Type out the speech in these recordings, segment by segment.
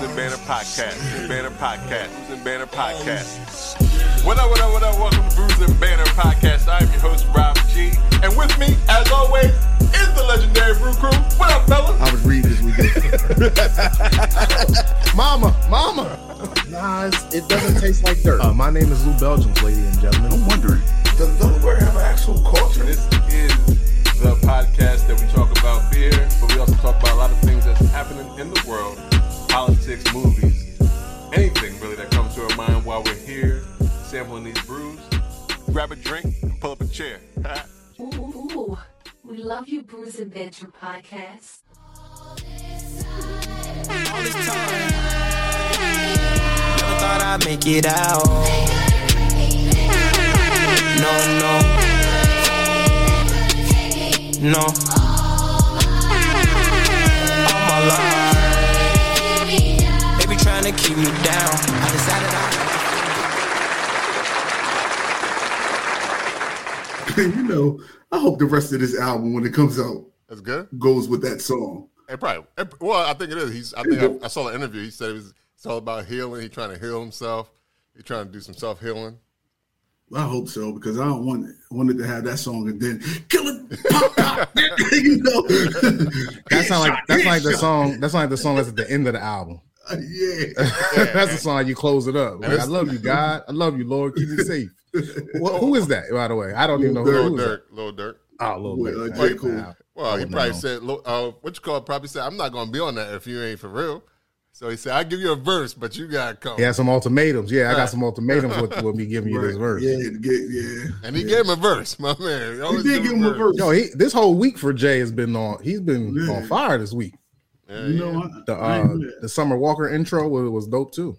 Brews and Banter Podcast. Banter Podcast. Brews and Banter Podcast. What up, what up, what up? Welcome to Brews and Banter Podcast. I'm your host, Rob G. And with me, as always, is the legendary Brew Crew. What up, fellas? I was reading this weekend. mama, mama. Nah, it's, it doesn't taste like dirt. Uh, my name is Lou Belgians, ladies and gentlemen. I'm wondering, does Delaware have an actual culture? This is the podcast that we talk about beer, but we also talk about a lot of things that's happening in the world politics, movies, anything really that comes to our mind while we're here sampling these brews. Grab a drink and pull up a chair. Ooh, ooh, ooh. we love you, Brews and Banter podcast. all this time. Never thought I'd make it out. No, no. No. All my life. They to keep me down. I decided I. you know, I hope the rest of this album, when it comes out, That's good. goes with that song. It probably. it- well, I think it is. He's. I think I, I saw the interview. He said it was. It's all about healing. He's trying to heal himself. He's trying to do some self healing. I hope so because I don't want it, wanted to have that song and then kill it, pop, pop, you know. That sound like that's like the song. That's not like the song that's at the end of the album. Yeah, that's the song you close it up. Like, I love you, God. I love you, Lord. Keep me safe. Well, who is that, by the way? I don't even know who, Little who is that. Durk. Little Durk. Oh, little Well, Durk. J. Cole. Wow. Well, he probably no. said, uh, what you call it? Probably said, I'm not going to be on that if you ain't for real. So he said, I'll give you a verse, but you got to come. He had some ultimatums. Yeah, I got some ultimatums with, with me giving you this verse. yeah, yeah. And he gave him a verse, my man. He always did give him a verse. Yo, he, this whole week for Jay has been on. He's been Yeah. on fire this week. Yeah, You yeah. know, I, The uh, the Summer Walker intro was, was dope too.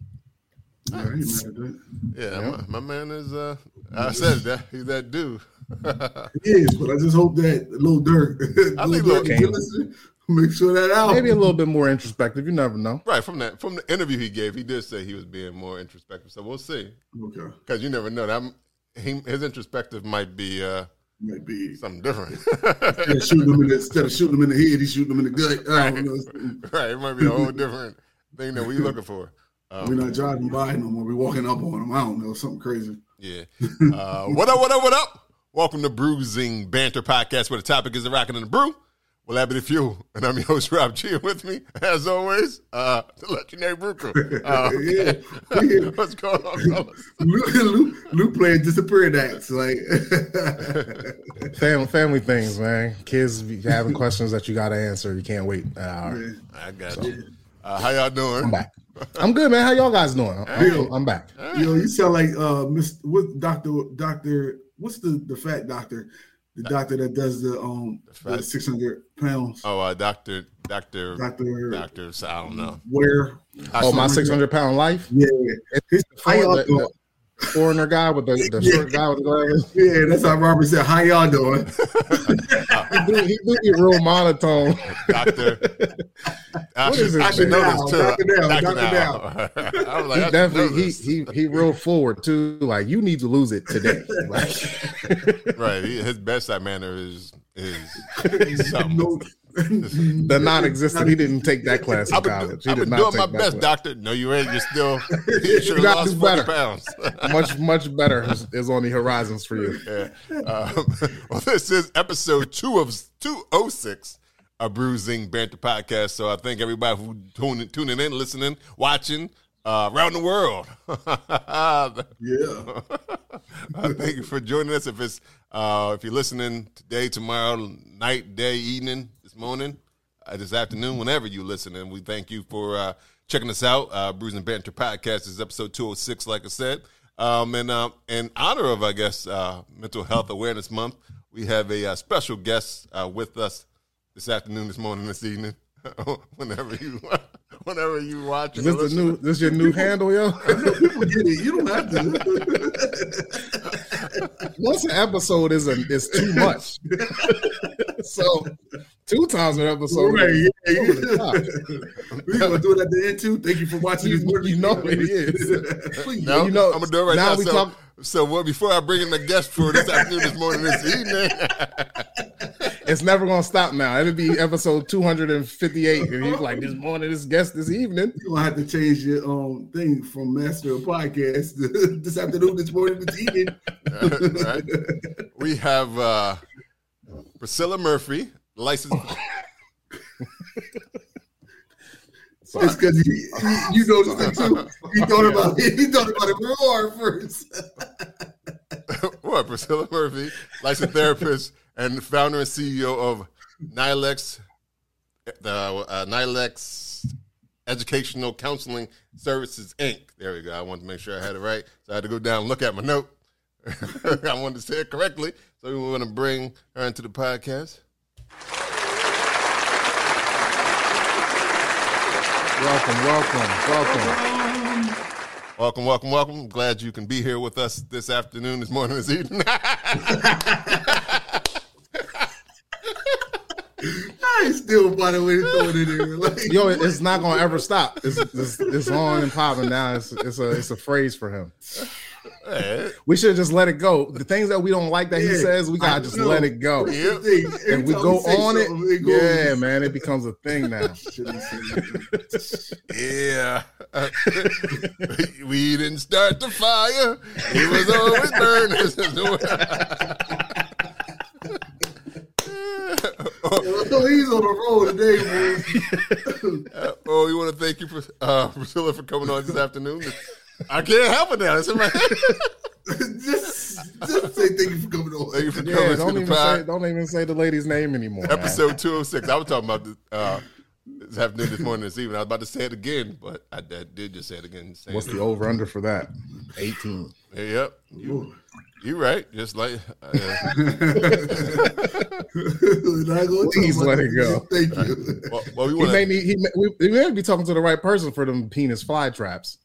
Yeah, I ain't mad at that. Yeah, My, my man is, uh, I said that. He's that dude. He is, but I just hope that little Durk, I Lil think Durk, Lil if listen, make sure that album. Maybe a little bit more introspective. You never know. right. From that, from the interview he gave, he did say he was being more introspective. So we'll see. Okay, Because you never know. That, he, his introspective might be uh, might be. something different. Yeah, shooting him in the, instead of shooting him in the head, he's shooting him in the gut. I don't know. right. It might be a whole different thing that we're looking for. We're not driving by no more. We're walking up on him. I don't know, something crazy. Yeah. Uh, what up, what up, what up? Welcome to Brews and Banter Podcast, where the topic is the rockin' and the brew. Well, happy to fuel. And I'm your host, Rob G. With me, as always, uh, the legendary brew crew. Uh, Yeah, yeah. What's going on, fellas? Luke, Luke, Luke playing disappearing acts. Like, Family, family things, man. Kids having questions that you got to answer. You can't wait an hour. I got you. Uh, how y'all doing? I'm back. I'm good, man. How y'all guys doing? I'm, I'm back. you know, you sound like uh, Miss what Doctor Doctor. What's the the fat doctor? The doctor that does the um the fat- six hundred pounds. Oh, uh, Doctor, Doctor, Doctor Doctor, I don't know. where? Oh, my 600 pound life. Yeah, His- how y'all the, doing? the foreigner guy with the, the short guy with the glasses. Yeah, that's how Robert said. How y'all doing? He do, he do get real monotone. Doctor. I What should, is it? I should know this too. Now, Dr. Now, Dr. Dr. Now. I was like, He I should know definitely he, this. he he he real forward too. Like you need to lose it today. Like, Right. He, his bedside manner is is something. no, the non-existent. He didn't take that class in I've been, college. He I've did been not doing take my that best, class. doctor. No, you ain't. You're still. You should have gotta lost 40 better. pounds. Much much better is, is on the horizons for you. yeah. Um, well, this is episode two of 206 a Brews and Banter Podcast. So I thank everybody who tuning, tuning in, listening, watching uh, around the world. yeah, Uh, thank you for joining us. If it's uh, if you're listening today, tomorrow, night, day, evening, this morning, uh, this afternoon, whenever you listen. And we thank you for uh, checking us out. Uh, Brews and Banter podcast is episode 206, like I said. Um, and uh, in honor of, I guess, uh, Mental Health Awareness Month, we have a uh, special guest uh, with us this afternoon, this morning, this evening, whenever you whenever you watch. Is this the new this is your new handle, yo? people get it. You don't have to. Once an episode is a, is too much. so two times an episode. Right, yeah, yeah. We're gonna do it at the end too. Thank you for watching this. You- you know it is. Please. No, You know, I'm gonna do it right now now. we so, talk- so what? Before I bring in the guest for this afternoon, this morning, this evening, it's never gonna stop now. It'll be episode 258, and he's like, "This morning, this guest this evening." You're gonna have to change your um thing from master of podcast to this afternoon, this morning, this evening. right? We have uh, Priscilla Murphy, licensed. It's because you, you, you noticed it too. You thought about it. You thought about it more first. what? Priscilla Murphy, licensed therapist and founder and CEO of Nylex, the uh, Nylex Educational Counseling Services Inc. There we go. I wanted to make sure I had it right, so I had to go down and look at my note. I wanted to say it correctly, so we want to bring her into the podcast. Welcome, welcome, welcome. Welcome, welcome, welcome. Glad you can be here with us this afternoon, this morning, this evening. I still find a way to throw it in there. Like, Yo, it's not gonna ever stop. It's it's, it's on and popping now. It's it's a it's a phrase for him. Hey, We should just let it go. The things that we don't like that he says, we gotta just know. let it go. that's the And we go on it. it Yeah, man, it becomes a thing now. Shouldn't yeah. we didn't start the fire. It was always burning. Oh, he's on the road today, boy. Uh, oh, we want to thank you for uh, Priscilla for coming on this afternoon. I can't help it now. It's in my head. just, just say thank you for coming on. Thank you for Yeah, coming don't to the even pod. say don't even say the lady's name anymore. Episode 206. I was talking about this, uh, this afternoon, this morning, this evening. I was about to say it again, but I, I did just say it again. Saying What's it. the over under for that? 18. Hey, yep. You, you right. Just like uh, Not gonna Please let it go. Thank you. well, well, we He may need he may, we, we may be talking to the right person for them penis fly traps.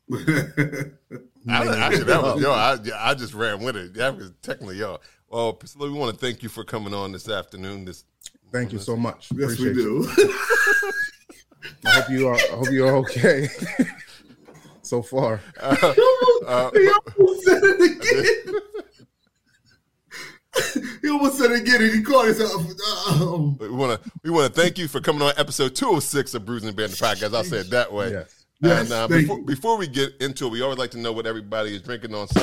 Actually, that was yo. I, I just ran with it. That was technically yo. Well, Priscilla, we want to thank you for coming on this afternoon. This Thank you so much. yes, we Appreciate you. do. I hope you are I hope you're okay so far. uh, he almost said it again. he almost said it again, and he caught himself. Um, we want to we want to thank you for coming on episode 206 of Brews and Banter podcast. I'll say it that way. Yes. Yes, and uh, thank before, you. before we get into it, we always like to know what everybody is drinking on. So,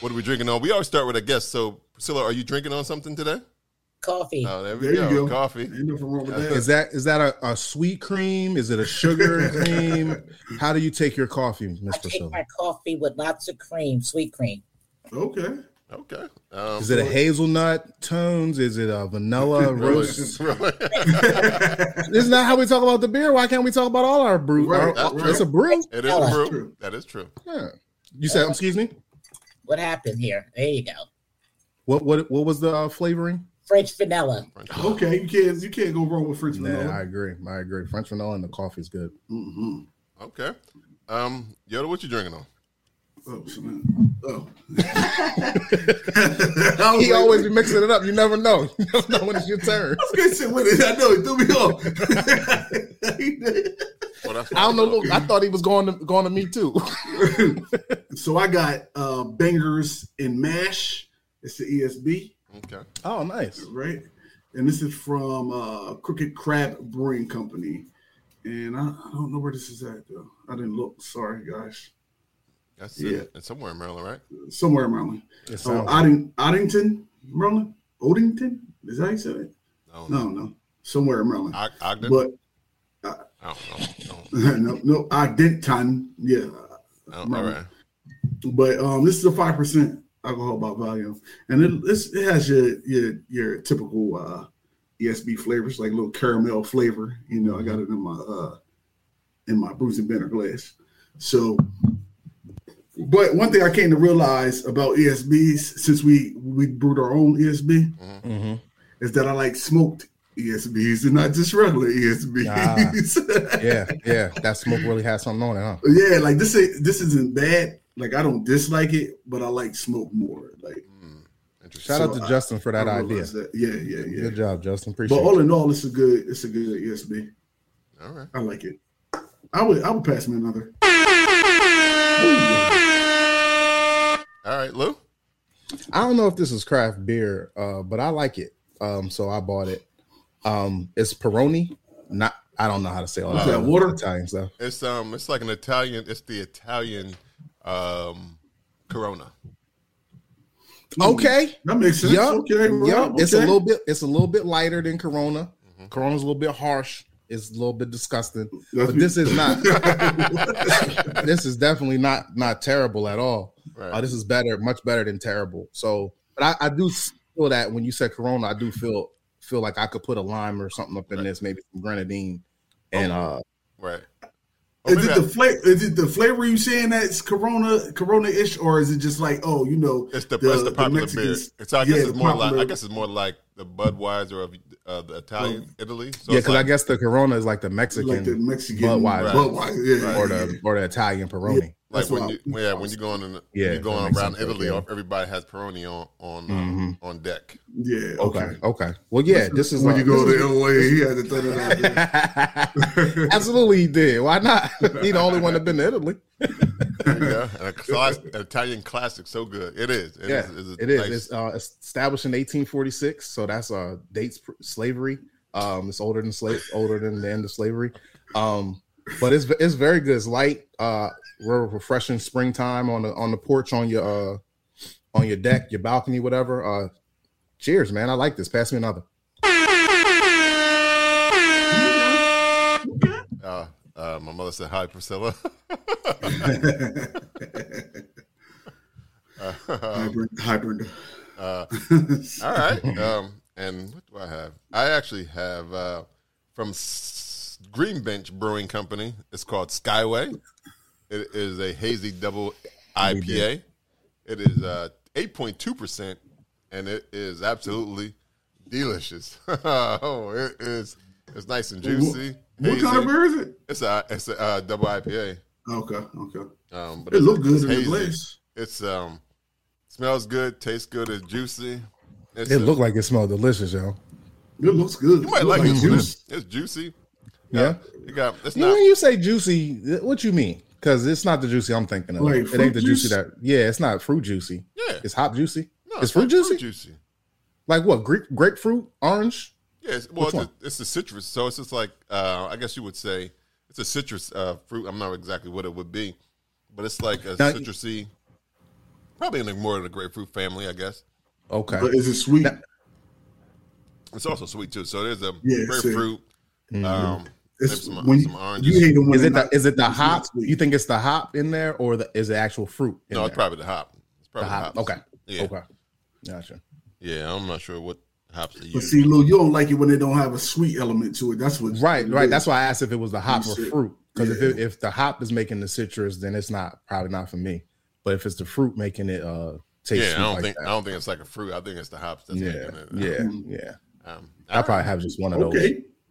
what are we drinking on? We always start with a guest. So, Priscilla, are you drinking on something today? Coffee. Oh, there we there go. you go. Coffee. Ain't nothing wrong with Is that. that is that a, a sweet cream? Is it a sugar cream? How do you take your coffee, Miss Priscilla? I take Priscilla? my coffee with lots of cream, sweet cream. Okay. Okay. Um, Is it a hazelnut tones? Is it a vanilla really, roast? really? Isn't that how we talk about the beer? Why can't we talk about all our brew? Right, our- right. It's a brew. It is Vanilla. true. True. That is true. Yeah. You said, excuse me. What happened here? There you go. What what what was the uh, flavoring? French vanilla. Okay. You can't. You can't go wrong with French Yeah, I vanilla. agree. I agree. French vanilla and the coffee is good. Mm-hmm. Okay. Um, Yoda, what you drinking on? Oh, man. oh. He like, always be mixing it up. You never know. You never know when it's your turn. I was gonna say, what is- I know it threw me off. Well, that's I don't know. Look, I thought he was going to going to me too. so I got uh, bangers in mash. It's the ESB, Okay. Oh, nice. right? And this is from uh, Crooked Crab Brewing Company. And I, I don't know where this is at though. I didn't look. Sorry, guys. That's Yeah. in, in somewhere in Maryland, right? Somewhere in Maryland. It Oh, sounds Odding, Oddington, Maryland. Odington. Is that how you said it? No, No, no. Somewhere in Maryland. Og- Ogden. But I don't know. no, no, Oddington. Yeah. No, all right. but um, this is a five percent alcohol by volume, and it it's, it has your your your typical uh, ESB flavors, like a little caramel flavor. You know, I got it in my uh, in my Brews and Banter glass. So, but one thing I came to realize about ESBs since we we brewed our own ESB hmm is that I like smoked ESBs and not just regular ESBs. Yeah, yeah. That smoke really has something on it, huh? Yeah, like this ain't this isn't bad. Like I don't dislike it, but I like smoke more. Like Mm, interesting. Shout out to I- Justin for that idea. that. Yeah, yeah, yeah. Good job, Justin. Appreciate But it. all in all, it's a good it's a good ESB. All right. I like it. I would I would pass me another. All right, Lou. I don't know if this is craft beer, uh, but I like it. Um, so I bought it. Um, it's Peroni. Not I don't know how to say all What's that that, water? Italian stuff. It's um, it's like an Italian. It's the Italian um, Corona. Okay. That makes sense. Yup. Okay, Rob, Yup. It's a little bit. It's a little bit lighter than Corona. Mm-hmm. Corona's a little bit harsh. It's a little bit disgusting. That's but this is not. this is definitely not not terrible at all. Right. Uh, this is better, much better than terrible. So, but I, I do feel that when you said Corona, I do feel feel like I could put a lime or something up in this, maybe some grenadine, and uh, Right. Or Is it the flavor? Is it the flavor you saying that's Corona, Corona-ish, or is it just like, oh, you know, It's the, it's the popular beer. Mexicans- It's I guess yeah, it's the more like I guess it's more like the Budweiser of uh, the Italian Italy. So yeah, it's because I guess the Corona is like the Mexican, like the Mexican Budweiser. Budweiser, yeah, or the or the Italian Peroni. Like when you, yeah, when you're going in Yeah, you're going that around sense, Italy, yeah. everybody has Peroni on on Mhm. uh, on deck. yeah. Okay, okay. Well, yeah, this is when uh, you go this to Italy, he had to throw it out. Absolutely, he did. Why not? he the only one that been to Italy. yeah, you a class, an Italian classic, so good. It is. It yeah, is. it is. nice- It's uh, established in 1846, so that's uh dates pr- slavery. Um, it's older than slave, older than the end of slavery. Um, but it's it's very good. It's light, uh, real refreshing springtime on the on the porch on your uh on your deck, your balcony, whatever. Uh, cheers, man. I like this. Pass me another. uh, uh, my mother said hi, Priscilla. hybrid, hybrid. Uh, all right. Um, and what do I have? I actually have uh, from S- Green Bench Brewing Company. It's called Skyway. It is a hazy double IPA. It is uh, 8.2%, and it is absolutely delicious. oh, it is. It's nice and juicy. What kind of beer is it? It's a it's a uh, double IPA. Okay, okay. Um, but It it's- looked good it's in the hazy. glass. It's um smells good, tastes good, it's juicy. It's It a- looked like it smelled delicious, yo. It looks good. you might Look like it. juice. It's juicy. Yeah. You got it's You not when you say juicy, what you mean? Because it's not the juicy I'm thinking of. Like it ain't the juicy juice? that. Yeah, it's not fruit juicy. Yeah. it's hop juicy. no, it's fruit like juicy. juicy. Like what? Grape, grapefruit, orange. Yeah, it's, well, Which it's, one? a, it's a citrus, so it's just like uh, I guess you would say it's a citrus uh, fruit. I'm not exactly what it would be, but it's like a Now- citrusy, probably in the, more of the grapefruit family, I guess. Okay. But is it sweet? That- It's also sweet too. So there's a Yeah, grapefruit, um, maybe It's, some, when some you, oranges. you hate it when Is it it's the not- is it the it's hop? You think it's the hop in there, or the is it actual fruit? In no, it's there? probably the hop. It's the hop. hops. Okay. Yeah. Okay. Gotcha. Yeah, I'm not sure what hops they But use. see, Lou, you don't like it when they don't have a sweet element to it. That's what. Right. Right. is. That's why I asked if it was the hop You or said- fruit. Because if it, if the hop is making the citrus, then it's not probably not for me. But if it's the fruit making it uh taste Yeah, I don't like think that, I don't think it's like a fruit. I think it's the hops that's yeah, making it. yeah, yeah. Um, I probably have just one of those.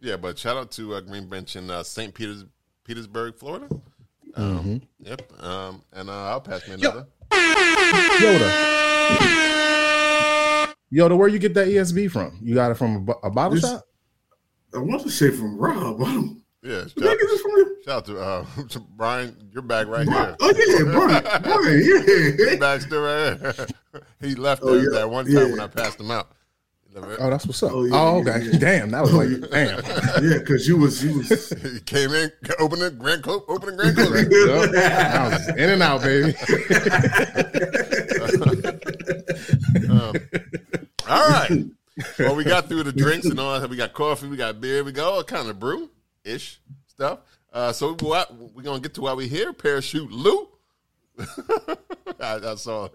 Okay. Yeah, but shout out to uh, Green Bench in uh, St. Peters, Petersburg, Florida. Um, Mm-hmm. Yep. Um, and uh, I'll pass me another. Yoda. Yoda, where you get that ESB from? You got it from a, a bottle This- shop? I want to say from Rob. Yeah, shout, did I this from you? shout out to, uh, to Brian. Your bag right Brian. here. Oh yeah, Brian. Brian. Your Yeah. bag's still right here. he left Oh, there yeah. that one time Yeah. when I passed him out. He left it. Oh, that's what's up. Oh, Oh, yeah, yeah, okay. yeah. Damn, that was like, damn. Yeah, because you was you was. He came in, opened it, grand close, opening grand close. Yup. I was in and out, baby. All right. Well, we got through the drinks and all that. We got coffee, we got beer, we got all kind of brew ish stuff. Uh, so what we're gonna get to why we here. Parachute Lou. I, I saw it.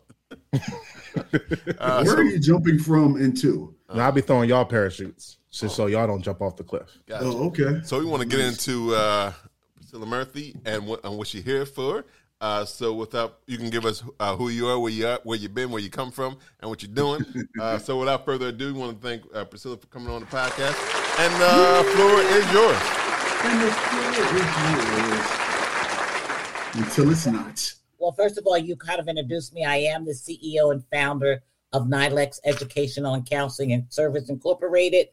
Uh, Where so- are you jumping from into? And I'll be throwing y'all parachutes just so y'all don't jump off the cliff. gotcha. Oh, okay. So we want to get into uh, Priscilla Murphy and what, and what she's here for. Uh, so without, you can give us uh, who you are, where you are, where you've been, where you come from, and what you're doing. Uh, so without further ado, we want to thank uh, Priscilla for coming on the podcast. And uh, floor is yours. And the floor is yours. Until it's not. Well, first of all, you kind of introduced me. I am the CEO and founder of Nylex Educational and Counseling and Service Incorporated.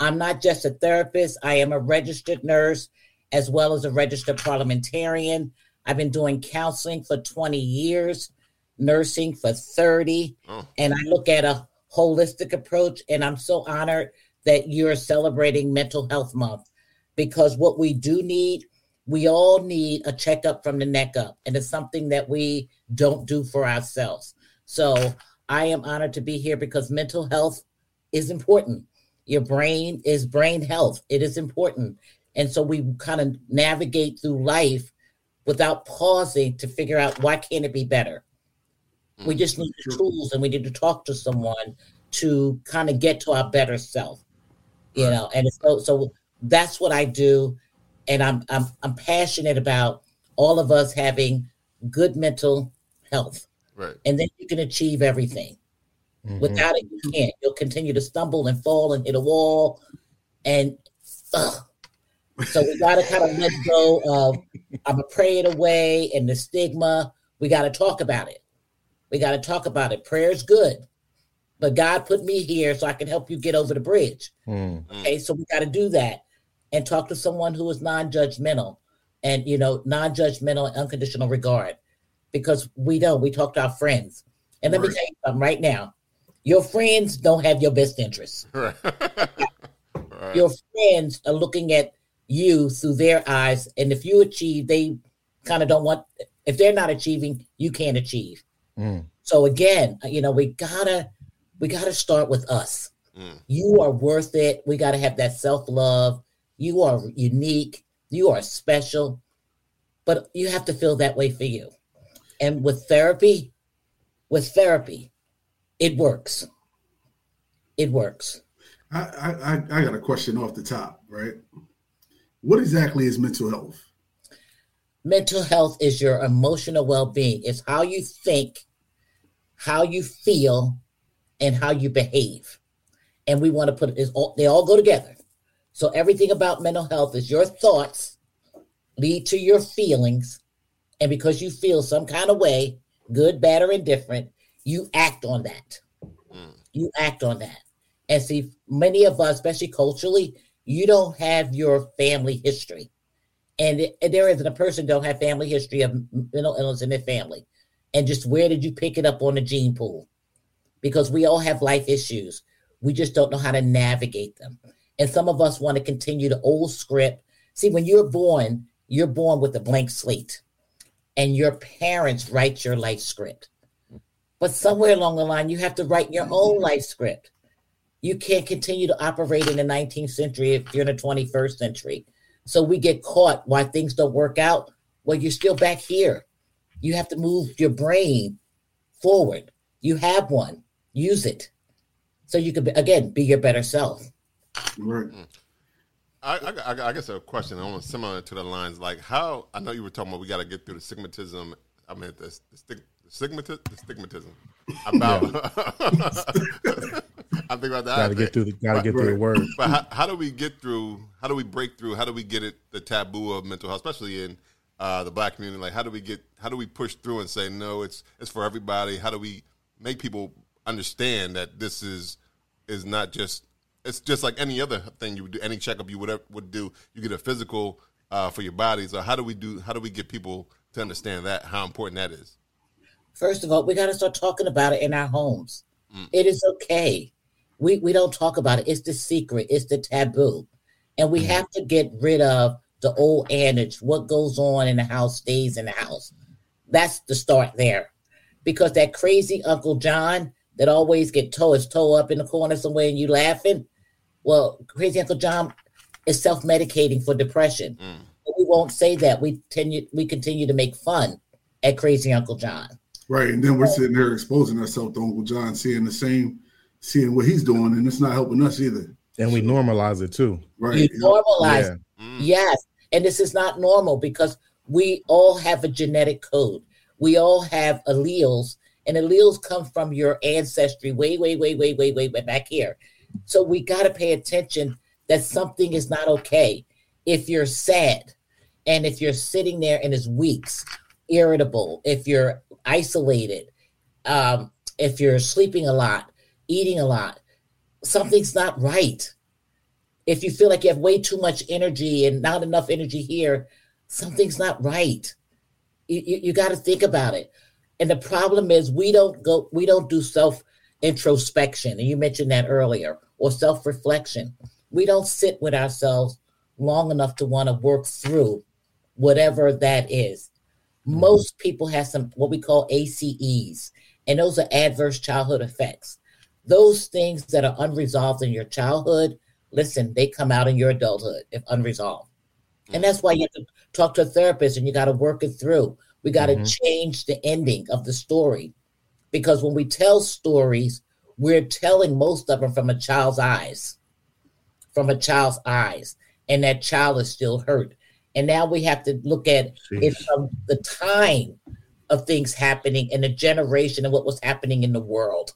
I'm not just a therapist, I am a registered nurse as well as a registered parliamentarian. I've been doing counseling for 20 years. nursing for 30 Oh. and I look at a holistic approach and I'm so honored that you're celebrating mental health month because what we do need we all need a checkup from the neck up and it's something that we don't do for ourselves. So I am honored to be here because mental health is important. Your brain is brain health. It is important. And so we kind of navigate through life without pausing to figure out why can't it be better. We mm, just need the tools and we need to talk to someone to kind of get to our better self. You know, and so so that's what I do. And I'm I'm I'm passionate about all of us having good mental health. Right. And then you can achieve everything. Mhm. Without it, you can't. You'll continue to stumble and fall and hit a wall. And ugh. so we got to kind of let go of I'm gonna pray it away and the stigma. We got to talk about it. We got to talk about it. Prayer is good, but God put me here so I can help you get over the bridge. Mm. Okay, so we got to do that and talk to someone who is non-judgmental and you know non-judgmental and unconditional regard because we don't. We talk to our friends, and let me tell you something right now. Your friends don't have your best interests. Right. right. Your friends are looking at you through their eyes, and if you achieve, they kind of don't want. If they're not achieving, you can't achieve. Mm. So again, you know, we gotta we gotta start with us. Mm. You are worth it. We gotta have that self love. You are unique. You are special, but you have to feel that way for you. And with therapy, with therapy, it works. It works. I, I I- got a question off the top, right? What exactly is mental health? mental health is your emotional well-being it's how you think how you feel and how you behave and we want to put it is all they all go together so everything about mental health is your thoughts lead to your feelings and because you feel some kind of way good bad or indifferent you act on that. Mm. you act on that. And see many of us especially culturally you don't have your family history. And, it, and there isn't a person don't have family history of mental illness in their family. And just where did you pick it up on the gene pool? Because we all have life issues. We just don't know how to navigate them. And some of us want to continue the old script. See when you're born you're born with a blank slate and your parents write your life script but somewhere along the line you have to write your own mm-hmm. life script you can't continue to operate in the 19th century if you're in the 21st century so we get caught why things don't work out. Well, you're still back here. You have to move your brain forward. You have one. Use it. So you can be, again be your better self. Right. Mm. I, I, I- I guess a question almost similar to the lines like how I know you were talking about we got to get through the stigmatism. I mean the, the, stig, the stigmatism, the stigmatism about. I think about that. Got to get through the got to get through the word. But how, how do we get through? How do we break through? How do we get it the taboo of mental health, especially in uh, the black community? Like, how do we get? How do we push through and say no? It's it's for everybody. How do we make people understand that this is is not just it's just like any other thing you would do, any checkup you would would do. You get a physical uh, for your body. So how do we do? How do we get people to understand that how important that is? First of all, we got to start talking about it in our homes. It is okay. We we don't talk about it. It's the secret. It's the taboo, and we have to get rid of the old adage: "What goes on in the house stays in the house." That's the start there, because that crazy Uncle John that always get toe his toe up in the corner somewhere and you laughing. Well, crazy Uncle John is self medicating for depression. Mm. But we won't say that. We continue we continue to make fun at crazy Uncle John. Right. And then we're sitting there exposing ourselves to Uncle John, seeing the same, seeing what he's doing, and it's not helping us either. And we normalize it too. Right. You normalize Yeah. Mm. Yes. And this is not normal because we all have a genetic code. We all have alleles, and alleles come from your ancestry way, way, way, way, way, way, way back here. So we got to pay attention that something is not okay. If you're sad and if you're sitting there and it's weeks, irritable, if you're isolated, um, if you're sleeping a lot, eating a lot, something's not right if you feel like you have way too much energy and not enough energy here, something's not right. You, you, you got to think about it. And the problem is we don't go, we don't do self introspection. And you mentioned that earlier, or self reflection. We don't sit with ourselves long enough to want to work through whatever that is. Mm-hmm. Most people have some what we call ACEs, and those are adverse childhood effects. Those things that are unresolved in your childhood, listen, they come out in your adulthood if unresolved. And that's why you have to talk to a therapist and you got to work it through. We got to mm-hmm. change the ending of the story because when we tell stories, we're telling most of them from a child's eyes, from a child's eyes, and that child is still hurt. And now we have to look at it from the time of things happening and the generation and what was happening in the world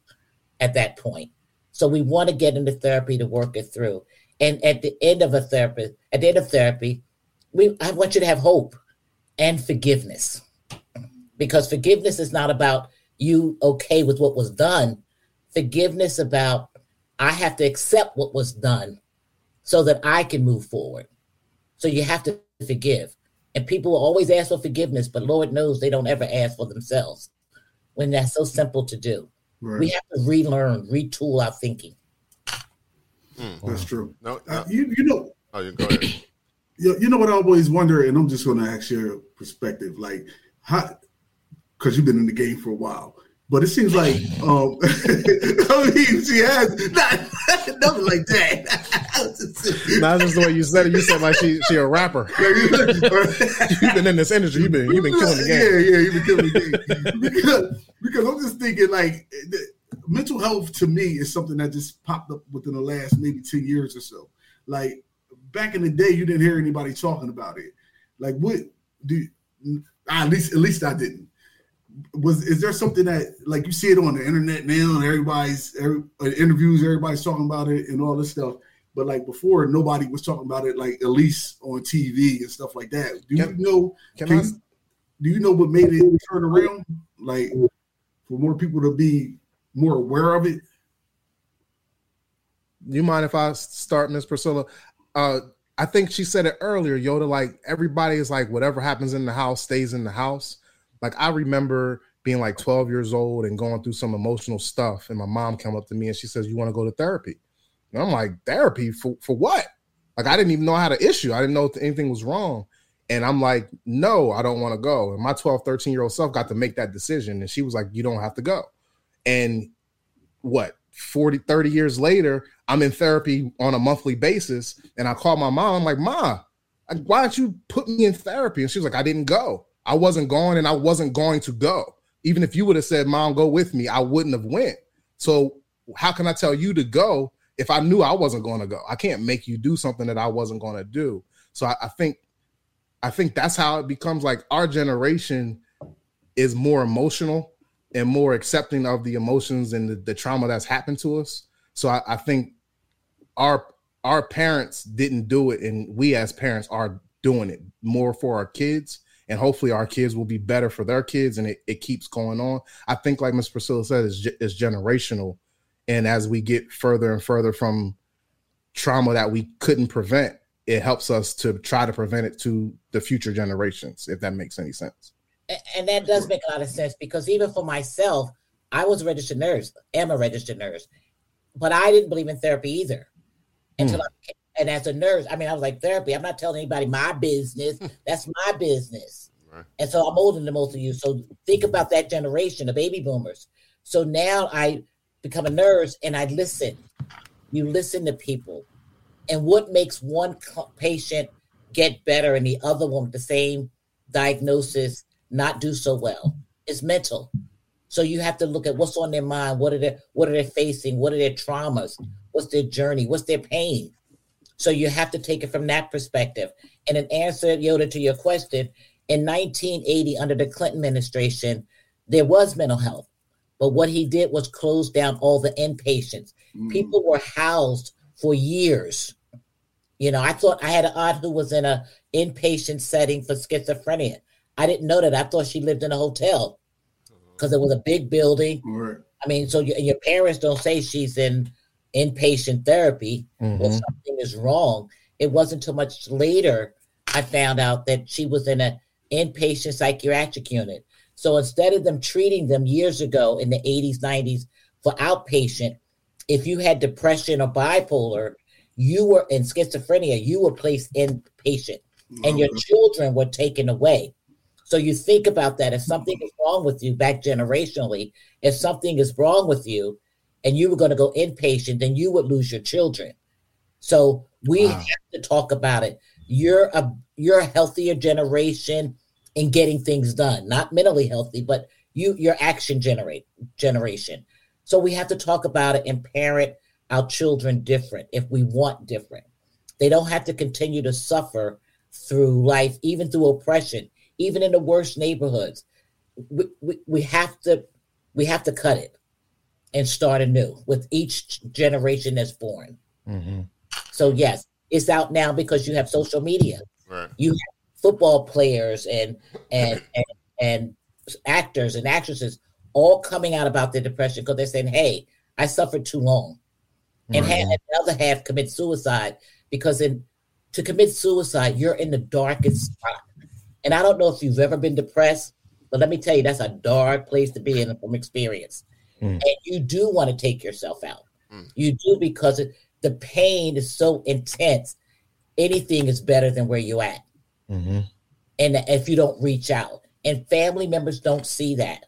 at that point. So we want to get into therapy to work it through. And at the end of a therapy, at the end of therapy, we I want you to have hope and forgiveness. Because forgiveness is not about you okay with what was done. Forgiveness about I have to accept what was done so that I can move forward. So you have to forgive. And people will always ask for forgiveness, but Lord knows they don't ever ask for themselves when that's so simple to do. Right. We have to relearn, retool our thinking. That's true. No, Uh, you you know Oh, you go ahead. you, you know what I always wonder, and I'm just going to ask your perspective, like how because you've been in the game for a while. But it seems like um, I mean, she has not nothing like that. Not just the way you said it. You said like she she a rapper. You've been in this industry. You've been you've been killing the game. Yeah, yeah, you've been killing the game. because, because I'm just thinking like the, mental health to me is something that just popped up within the last maybe 10 years or so. Like back in the day, you didn't hear anybody talking about it. Like what do at least at least I didn't. Was is there something that like you see it on the internet now and everybody's every, uh, interviews, everybody's talking about it and all this stuff. But like before, nobody was talking about it like at least on TV and stuff like that. Do Can- you know Can can I? you- do you know what made it turn around? Like for more people to be more aware of it. You mind if I start, Miss Priscilla? Uh, I think she said it earlier, Yoda. Like everybody is like, whatever happens in the house stays in the house. Like I remember being like 12 years old and going through some emotional stuff, and my mom came up to me and she says, "You want to go to therapy?" And I'm like, "Therapy for for what?" Like I didn't even know had an issue. I didn't know anything was wrong. And I'm like, no, I don't want to go. And my 12, 13 year old self got to make that decision. And she was like, you don't have to go. And what 40 30 years later i'm in therapy on a monthly basis and i call my mom I'm like ma why don't you put me in therapy and she was like i didn't go i wasn't going and i wasn't going to go. Even if you would have said mom go with me i wouldn't have went. So how can i tell you to go if i knew i wasn't going to go? I can't make you do something that i wasn't going to do. So I, I think i think that's how it becomes like our generation is more emotional and more accepting of the emotions and the, the trauma that's happened to us. So I, I think our our parents didn't do it, and we as parents are doing it more for our kids, and hopefully our kids will be better for their kids, and it, it keeps going on. I think, like Miss Priscilla said, it's, it's generational, and as we get further and further from trauma that we couldn't prevent, it helps us to try to prevent it to the future generations, if that makes any sense. And that does make a lot of sense because even for myself, I was a registered nurse, am a registered nurse, but I didn't believe in therapy either until hmm. I became, and as a nurse, I mean, I was like, therapy, I'm not telling anybody my business. Hmm. That's my business. Right. And so I'm older than most of you. So think about that generation, the baby boomers. So now I become a nurse and I listen. You listen to people. And what makes one patient get better and the other one with the same diagnosis not do so well? It's mental. So you have to look at what's on their mind, what are they what are they facing, what are their traumas, what's their journey, what's their pain. So you have to take it from that perspective. And an answer, Yoda, to your question, in 1980, under the Clinton administration, there was mental health. But what he did was close down all the inpatients. Mm. People were housed for years. You know, I thought I had an aunt who was in a inpatient setting for schizophrenia. I didn't know that. I thought she lived in a hotel uh-huh. because it was a big building. Right. I mean, so your, your parents don't say she's in inpatient therapy or Mhm. something is wrong. It wasn't too much later I found out that she was in an inpatient psychiatric unit. So instead of them treating them years ago in the 80s, 90s for outpatient, if you had depression or bipolar, you were in schizophrenia, you were placed inpatient and your children were taken away. So you think about that. If something is wrong with you back generationally, if something is wrong with you and you were going to go inpatient, then you would lose your children. So we Wow. have to talk about it. You're a you're a healthier generation in getting things done, not mentally healthy, but you your action generate generation. So we have to talk about it and parent our children different if we want different. They don't have to continue to suffer through life, even through oppression, even in the worst neighborhoods. We, we, we have to we have to cut it and start anew with each generation that's born. Mhm. So yes, it's out now because you have social media. Right. You have football players and and and, and actors and actresses all coming out about their depression because they're saying, "Hey, I suffered too long," and, Right. ha- and the other half commit suicide because in to commit suicide, you're in the darkest spot. And I don't know if you've ever been depressed, but let me tell you, that's a dark place to be in from experience. Mm. And you do want to take yourself out. Mm. You do because it, the pain is so intense. Anything is better than where you're at Mhm. and if you don't reach out and family members don't see that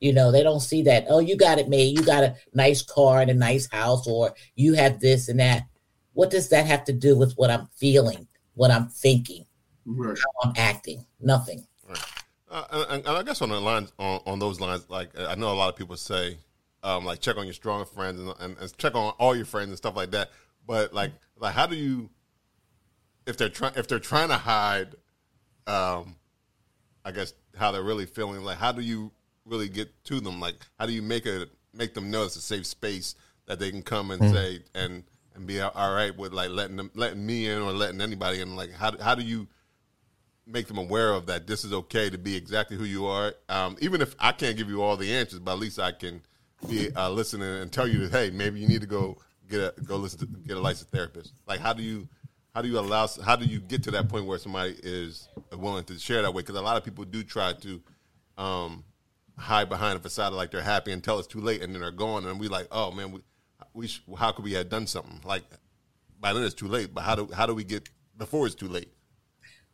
you know they don't see that oh you got it made you got a nice car and a nice house or you have this and that what does that have to do with what i'm feeling what i'm thinking Right. how i'm acting nothing Uh, and, and I guess on the lines on, on those lines, like I know a lot of people say, um, like check on your strong friends and, and, and check on all your friends and stuff like that. But like, like how do you, if they're trying if they're trying to hide, um, I guess how they're really feeling, like how do you really get to them? Like how do you make it make them know it's a safe space that they can come and say and and be all all right with like letting them letting me in or letting anybody in? Like how how do you make them aware of that this is okay to be exactly who you are. Um, even if I can't give you all the answers, but at least I can be uh, listening and tell you that hey, maybe you need to go get a go listen to get a licensed therapist. Like how do you how do you allow how do you get to that point where somebody is willing to share that way? Because a lot of people do try to um, hide behind a facade like they're happy until it's too late, and then they're gone, and we like, oh man, we, we sh- how could we have done something? Like by then it's too late. But how do how do we get before it's too late?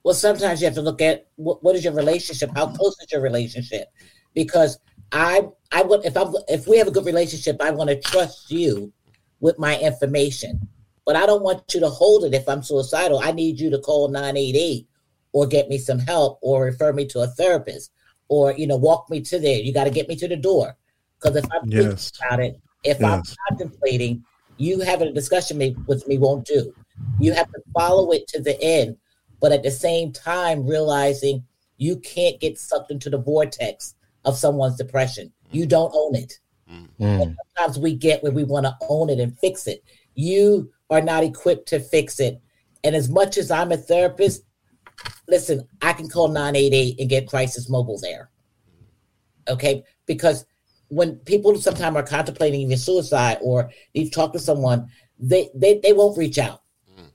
well sometimes you have to look at what, what is your relationship how close is your relationship because i i would if i'm if we have a good relationship i want to trust you with my information. But i don't want you to hold it if i'm suicidal. I need you to call 988 or get me some help or refer me to a therapist or you know walk me to there. You got to get me to the door. Because if i'm thinking Yes. about it if i'm contemplating you having a discussion with me won't do. You have to follow it to the end but at the same time realizing you can't get sucked into the vortex of someone's depression. You mm-hmm. don't own it. Mm-hmm. Mm. Sometimes we get where we want to own it and fix it. You are not equipped to fix it. And as much as I'm a therapist, listen, I can call 988 and get crisis mobile there. Okay? Because when people sometimes are contemplating even suicide or need to talk to someone, they they, they won't reach out. Mm.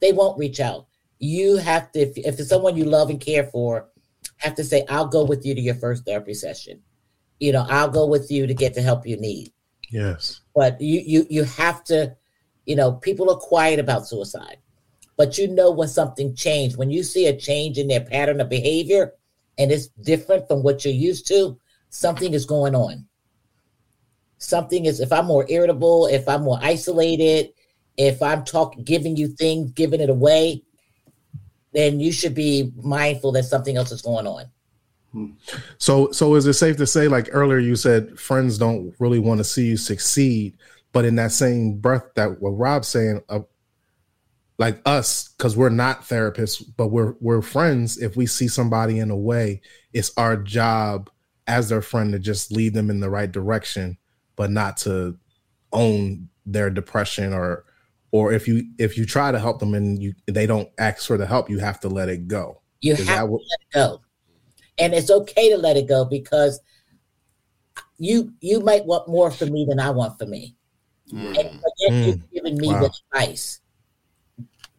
They won't reach out. You have to, if, if it's someone you love and care for, have to say, I'll go with you to your first therapy session. You know, I'll go with you to get the help you need. Yes. But you you you have to, you know, people are quiet about suicide. But you know when something changed, when you see a change in their pattern of behavior and it's different from what you're used to, something is going on. Something is if I'm more irritable, if I'm more isolated, if I'm talking giving you things, giving it away, then you should be mindful that something else is going on. So so is it safe to say, like earlier you said, friends don't really want to see you succeed, but in that same breath that what Rob's saying, uh, like us, because we're not therapists, but we're we're friends. If we see somebody in a way, it's our job as their friend to just lead them in the right direction, but not to own their depression or or if you if you try to help them and you they don't ask for the help, you have to let it go. You Is have that to let it go. And it's okay to let it go because you you might want more for me than I want for me. And forget you Mm. giving me Wow. the advice.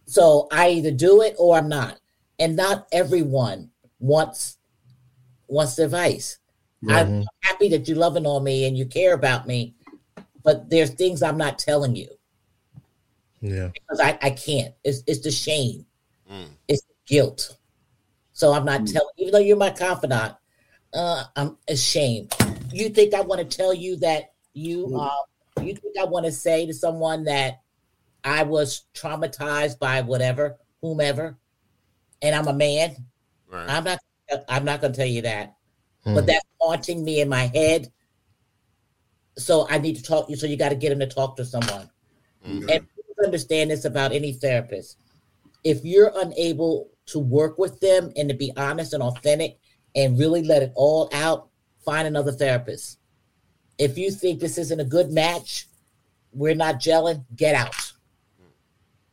So I either do it or I'm not. And not everyone wants wants the advice. I'm happy that you're loving on me and you care about me, but there's things I'm not telling you Yeah. because I, I can't. It's it's the shame. Mm. It's the guilt. So I'm not Mm. telling even though you're my confidant, uh, I'm ashamed. You think I want to tell you that you Mm. uh you think I want to say to someone that I was traumatized by whatever, whomever, and I'm a man? Right. I'm not I'm not gonna tell you that. Hmm. But that's haunting me in my head. So I need to talk you. So you got to get him to talk to someone. Mhm. And please understand this about any therapist. If you're unable to work with them and to be honest and authentic and really let it all out, find another therapist. If you think this isn't a good match, we're not gelling, get out.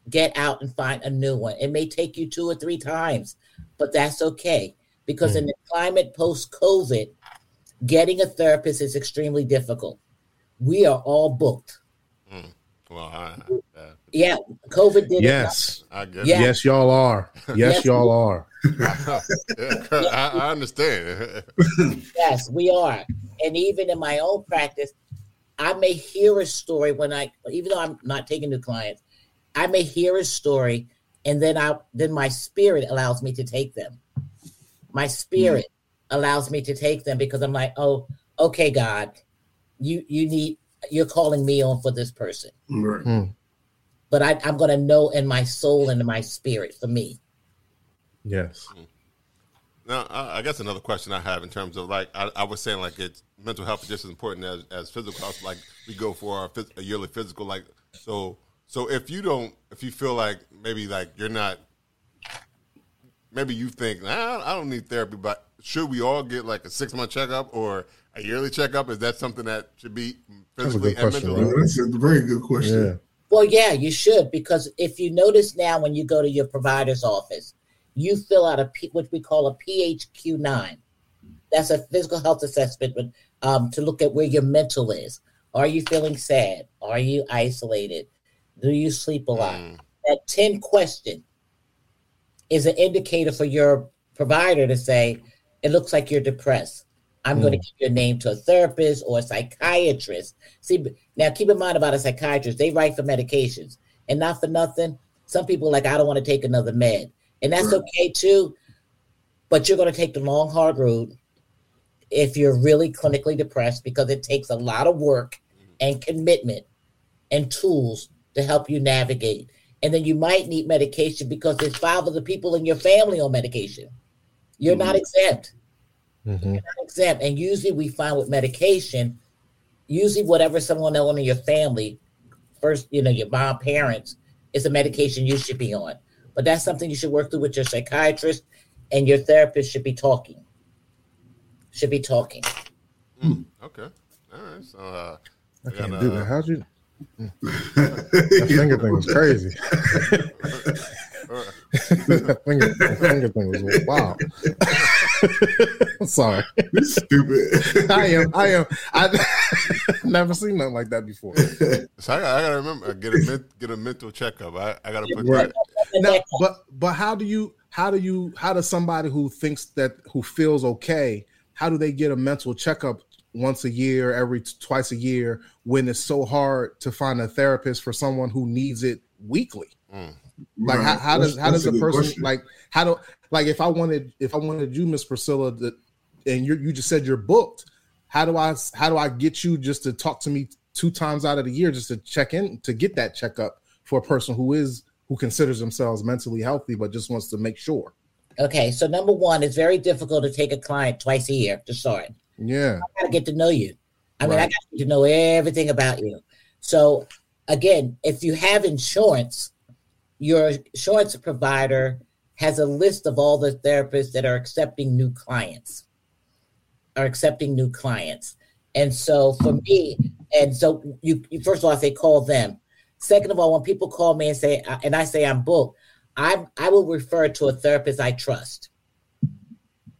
Get out and find a new one. It may take you two or three times, but that's okay. Because in hmm. the climate post COVID, getting a therapist is extremely difficult. We are all booked. Hmm. Well, I, uh, Yeah, COVID did. Yes. I, I get Yeah. Yes, y'all are. Yes, Yes. y'all are. I, I understand. Yes, we are. And even in my own practice, I may hear a story when I, even though I'm not taking new clients, I may hear a story, and then I, then my spirit allows me to take them. My spirit hmm. allows me to take them because I'm like, oh, okay, God, you you need you're calling me on for this person, Right. Hmm. but I, I'm going to know in my soul and in my spirit for me. Yes. Hmm. Now, I, I guess another question I have in terms of like I, I was saying, like it's mental health is just as important as, as physical health. Like we go for our phys- a yearly physical, like so. So if you don't, if you feel like maybe like you're not, maybe you think nah, I don't need therapy, but should we all get like a six month checkup or a yearly checkup? Is that something that should be That's a physically good and question, mentally? right? That's a very good question. Yeah. Well, yeah, you should because if you notice now when you go to your provider's office, you fill out a P, what we call a PHQ nine. That's a physical health assessment but, um, to look at where your mental is. Are you feeling sad? Are you isolated? Do you sleep a lot? Mm, That ten question is an indicator for your provider to say it looks like you're depressed. I'm going to mm. give your name to a therapist or a psychiatrist. See, now keep in mind about a psychiatrist, they write for medications and not for nothing. Some people are like, I don't want to take another med. And that's Right. okay too. But you're going to take the long, hard route if you're really clinically depressed because it takes a lot of work mm-hmm. and commitment and tools to help you navigate. And then you might need medication because there's five other people in your family on medication. You're not mm-hmm. exempt Mhm. exempt. And usually we find with medication, usually whatever someone else in your family, first, you know, your mom, parents, is a medication you should be on. But that's something you should work through with your psychiatrist and your therapist should be talking. Should be talking. okay, all right. So uh, I we can't got, do uh, that. How'd you? That finger thing was crazy. that finger, that finger thing was wow. I'm sorry. This is stupid. I am. I am. I've never seen nothing like that before. So I, I gotta remember get a get a mental checkup. I, I gotta put Right. that. Now, but but how do you how do you how does somebody who thinks that who feels okay how do they get a mental checkup once a year every twice a year when it's so hard to find a therapist for someone who needs it weekly mm. Like how, Right. how does how does a a person question. like how do like if i wanted if i wanted you miss priscilla that and you you just said you're booked how do i how do i get you just to talk to me two times out of the year just to check in to get that checkup for a person who is who considers themselves mentally healthy but just wants to make sure okay, so number one, it's very difficult to take a client twice a year to start. yeah I gotta get to know you. I mean, I got to know everything about you. So again, if you have insurance, your insurance provider has a list of all the therapists that are accepting new clients. Are accepting new clients. And so for me, and so you, you first of all, I say call them. Second of all, when people call me and say, and I say I'm booked, I I will refer to a therapist I trust.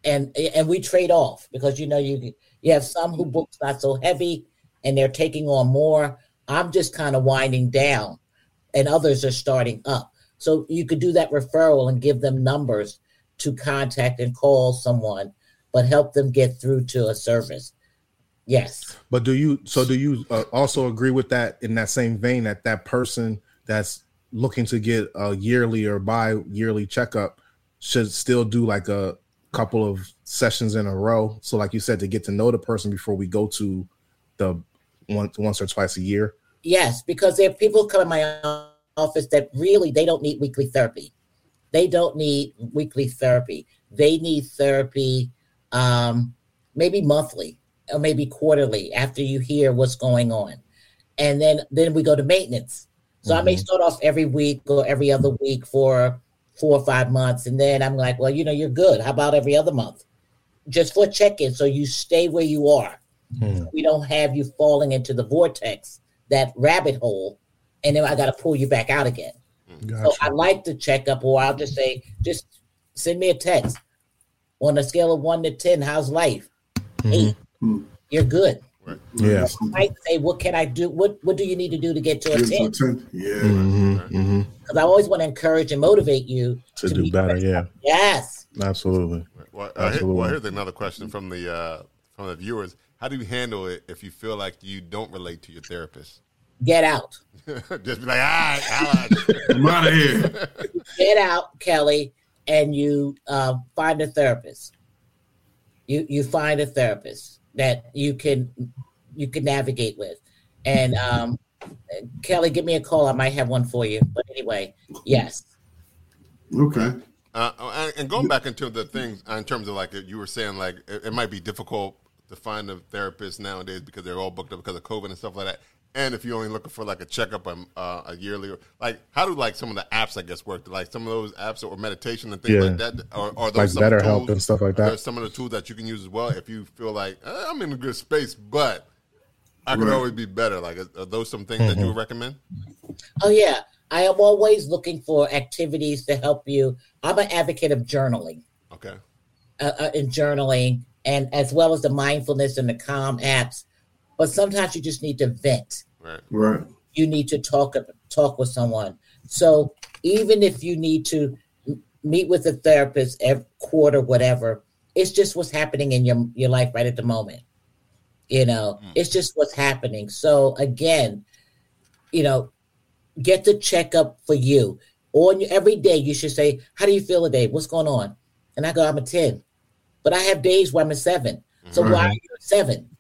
And and we trade off because you know you you have some who books not so heavy and they're taking on more. I'm just kind of winding down and others are starting up. So you could do that referral and give them numbers to contact and call someone. but help them get through to a service. Yes. But do you so do you uh, also agree with that in that same vein that that person that's looking to get a yearly or bi-yearly checkup should still do like a couple of sessions in a row so like you said to get to know the person before we go to the once once or twice a year Yes, because there are people come in my office that really they don't need weekly therapy. They don't need weekly therapy. They need therapy um, maybe monthly or maybe quarterly after you hear what's going on. And then then we go to maintenance. So I may start off every week or every other week for four or five months. And then I'm like, well, you know, you're good. How about every other month? Just for check-in. So you stay where you are. We don't have you falling into the vortex, that rabbit hole, and then I got to pull you back out again. So I like the checkup, or I'll just say, just send me a text on a scale of one to ten. How's life? Eight. You're good. yeah I might say, what can I do? What What do you need to do to get to a Get to ten? a 10. Yeah. Mhm, mhm. Because I always want to encourage and motivate you to do be better yeah Yes. absolutely Well, uh, here- Absolutely. well, here's another question from the uh, from the viewers. How do you handle it if you feel like you don't relate to your therapist? Get out. Just be like, all right, all right. I'm out of here. Get out, Kelly, and you uh, find a therapist. You you find a therapist that you can you can navigate with, and um, Kelly, give me a call. I might have one for you. But anyway, yes. Okay. Uh, and- and going back into the things uh, in terms of like you were saying, like it, it might be difficult to find a therapist nowadays because they're all booked up because of COVID and stuff like that. And if you're only looking for like a checkup um, uh, a yearly, or like how do like some of the apps I guess work? Like some of those apps or meditation and things Yeah. like that, or, or like those some of the BetterHelp and stuff like are that some of the tools that you can use as well if you feel like eh, I'm in a good space, but I could Right. always be better. Like are are those some things that Mm-hmm. you would recommend? Oh yeah, I am always looking for activities to help you. I'm an advocate of journaling. Okay, uh, uh, in journaling and as well as the mindfulness and the calm apps. But sometimes you just need to vent. right. Right. You need to talk talk with someone. So even if you need to meet with a therapist every quarter, whatever, it's just what's happening in your your life right at the moment. You know, hmm. it's just what's happening. So again, you know, get the checkup for you. On your, every day, you should say, "How do you feel today? What's going on?" And I go, "I'm a ten, but I have days where I'm a seven. So why are you a seven?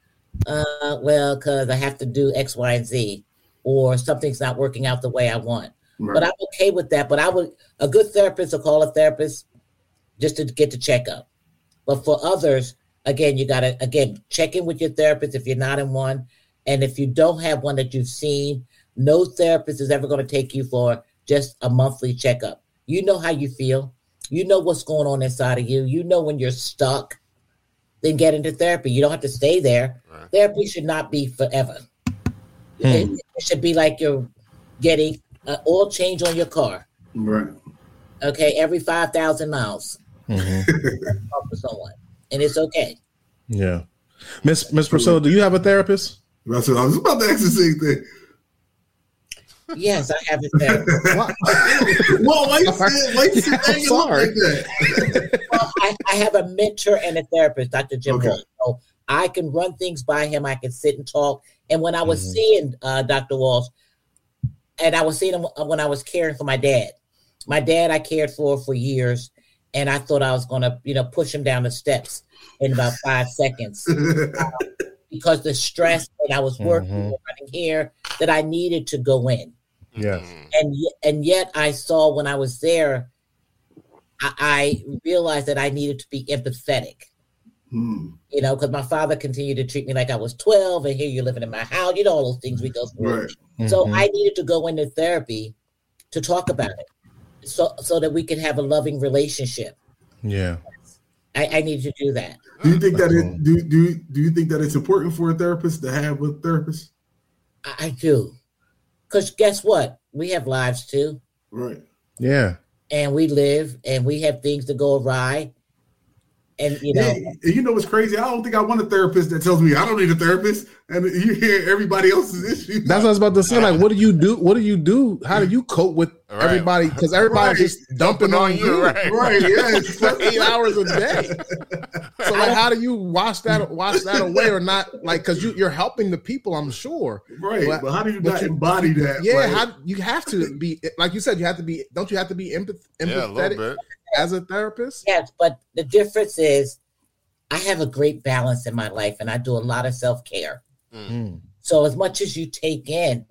Uh, well, because I have to do X, Y, and Z, or something's not working out the way I want. Right. But I'm okay with that. But I would a good therapist will call a therapist just to get the checkup. But for others, again, you gotta again check in with your therapist if you're not in one, and if you don't have one that you've seen, no therapist is ever going to take you for just a monthly checkup. You know how you feel. You know what's going on inside of you. You know when you're stuck. Then get into therapy. You don't have to stay there. Right. Therapy should not be forever. It, it should be like you're getting an oil change on your car. Right. Okay, every five thousand miles. Mhm. Talk to someone, and it's okay. yeah miss miss priscilla do you have a therapist That's what I was about to ask the same thing. Yes, I have a therapist. Well, why you say, why you say I'm sorry. like? Well, I, I have a mentor and a therapist, Dr. Jim Okay. So I can run things by him. I can sit and talk. And when I was Mhm. seeing uh, Dr. Walsh, and I was seeing him when I was caring for my dad. My dad, I cared for for years, and I thought I was going to, you know, push him down the steps in about five seconds because the stress that I was working, Mhm. running here, that I needed to go in yeah and yet, and yet I saw when I was there, I, I realized that I needed to be empathetic. Hmm. You know, because my father continued to treat me like I was twelve, and here you're living in my house. You know all those things we go through. Right. So Mhm. I needed to go into therapy to talk about it, so so that we could have a loving relationship. yeah I, I need to do that. Do you think that it do do do you think that it's important for a therapist to have a therapist? I, I do, because guess what? We have lives too. Right. yeah and we live and we have things to go awry and you know, Yeah, you know what's crazy? I don't think I want a therapist that tells me I don't need a therapist, and you hear everybody else's issues. That's what I was about to say. Like, what do you do? What do you do? How do you cope with Right. everybody? Because everybody's Right. just dumping on you right? right. Yes. for eight hours a day. So, like, how do you wash that wash that away or not? Like, because you you're helping the people, I'm sure. Right. But- But, how do you but not you- embody that? Yeah, Like, how you have to be like you said. You have to be. Don't you have to be empath- Yeah, a little empathetic bit. As a therapist? yes, but the difference is I have a great balance in my life and I do a lot of self care. Mm. So as much as you take in,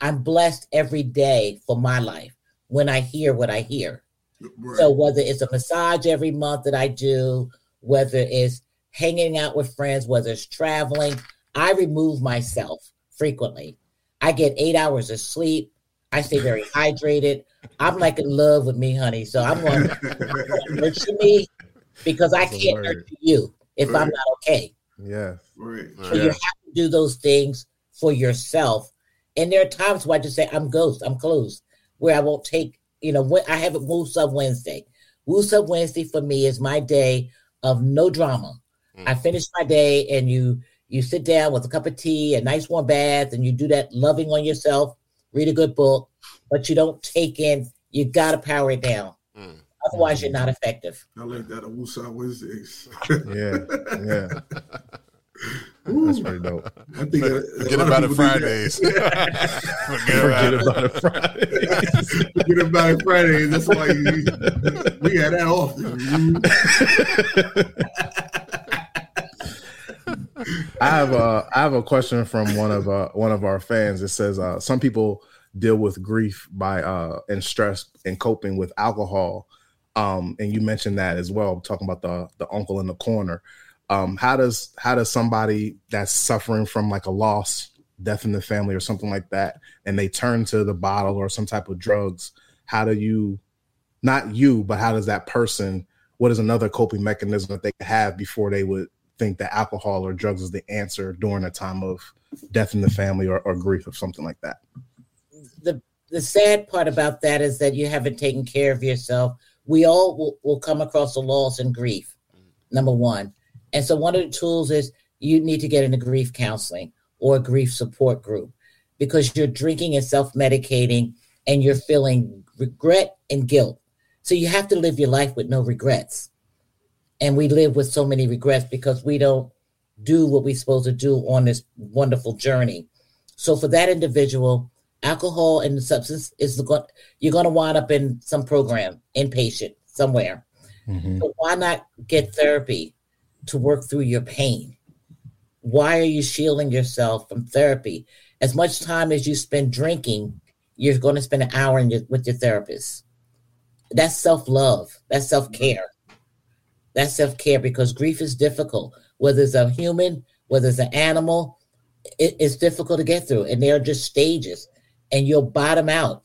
I'm blessed every day for my life when I hear what I hear. right. So whether it's a massage every month that I do, whether it's hanging out with friends, whether it's traveling, I remove myself frequently. I get eight hours of sleep. I stay very hydrated. I'm like in love with me, honey. So I'm going to nurture me because I That's can't word. nurture you if I'm not okay. Yeah. right. So you have to do those things for yourself. And there are times where I just say, I'm ghost, I'm closed, where I won't take, you know, when I have a Woosah Wednesday. Woosah Wednesday for me is my day of no drama. Mm. I finish my day and you you sit down with a cup of tea, a nice warm bath, and you do that loving on yourself, read a good book, but you don't take in, you gotta power it down. Mm. Otherwise, you're not effective. I like that. on Woosah Wednesdays. Yeah. Yeah. Ooh, That's pretty dope. I think that- a Forget about it people do that. Fridays. Forget Forget about it. about it Friday. Forget about it Fridays. That's why you, we had that off. I have a I have a question from one of uh, one of our fans. It says uh, some people deal with grief by uh, and stress and coping with alcohol. Um, and you mentioned that as well, talking about the the uncle in the corner. Um, how does how does somebody that's suffering from like a loss, death in the family, or something like that, and they turn to the bottle or some type of drugs? How do you, not you, but how does that person? What is another coping mechanism that they have before they would think that alcohol or drugs is the answer during a time of death in the family or, or grief or something like that. The sad part about that is that you haven't taken care of yourself. We all will, will come across a loss and grief, number one. And so one of the tools is you need to get into grief counseling or a grief support group because you're drinking and self-medicating and you're feeling regret and guilt. So you have to live your life with no regrets. And we live with so many regrets because we don't do what we're supposed to do on this wonderful journey. So for that individual, alcohol and the substance is the you're going to wind up in some program inpatient somewhere. Mm-hmm. So why not get therapy to work through your pain? Why are you shielding yourself from therapy? As much time as you spend drinking you're going to spend an hour in your, with your therapist. That's self-love. That's self-care. That's self-care because grief is difficult. Whether it's a human whether it's an animal it, it's difficult to get through and there are just stages and you'll bottom out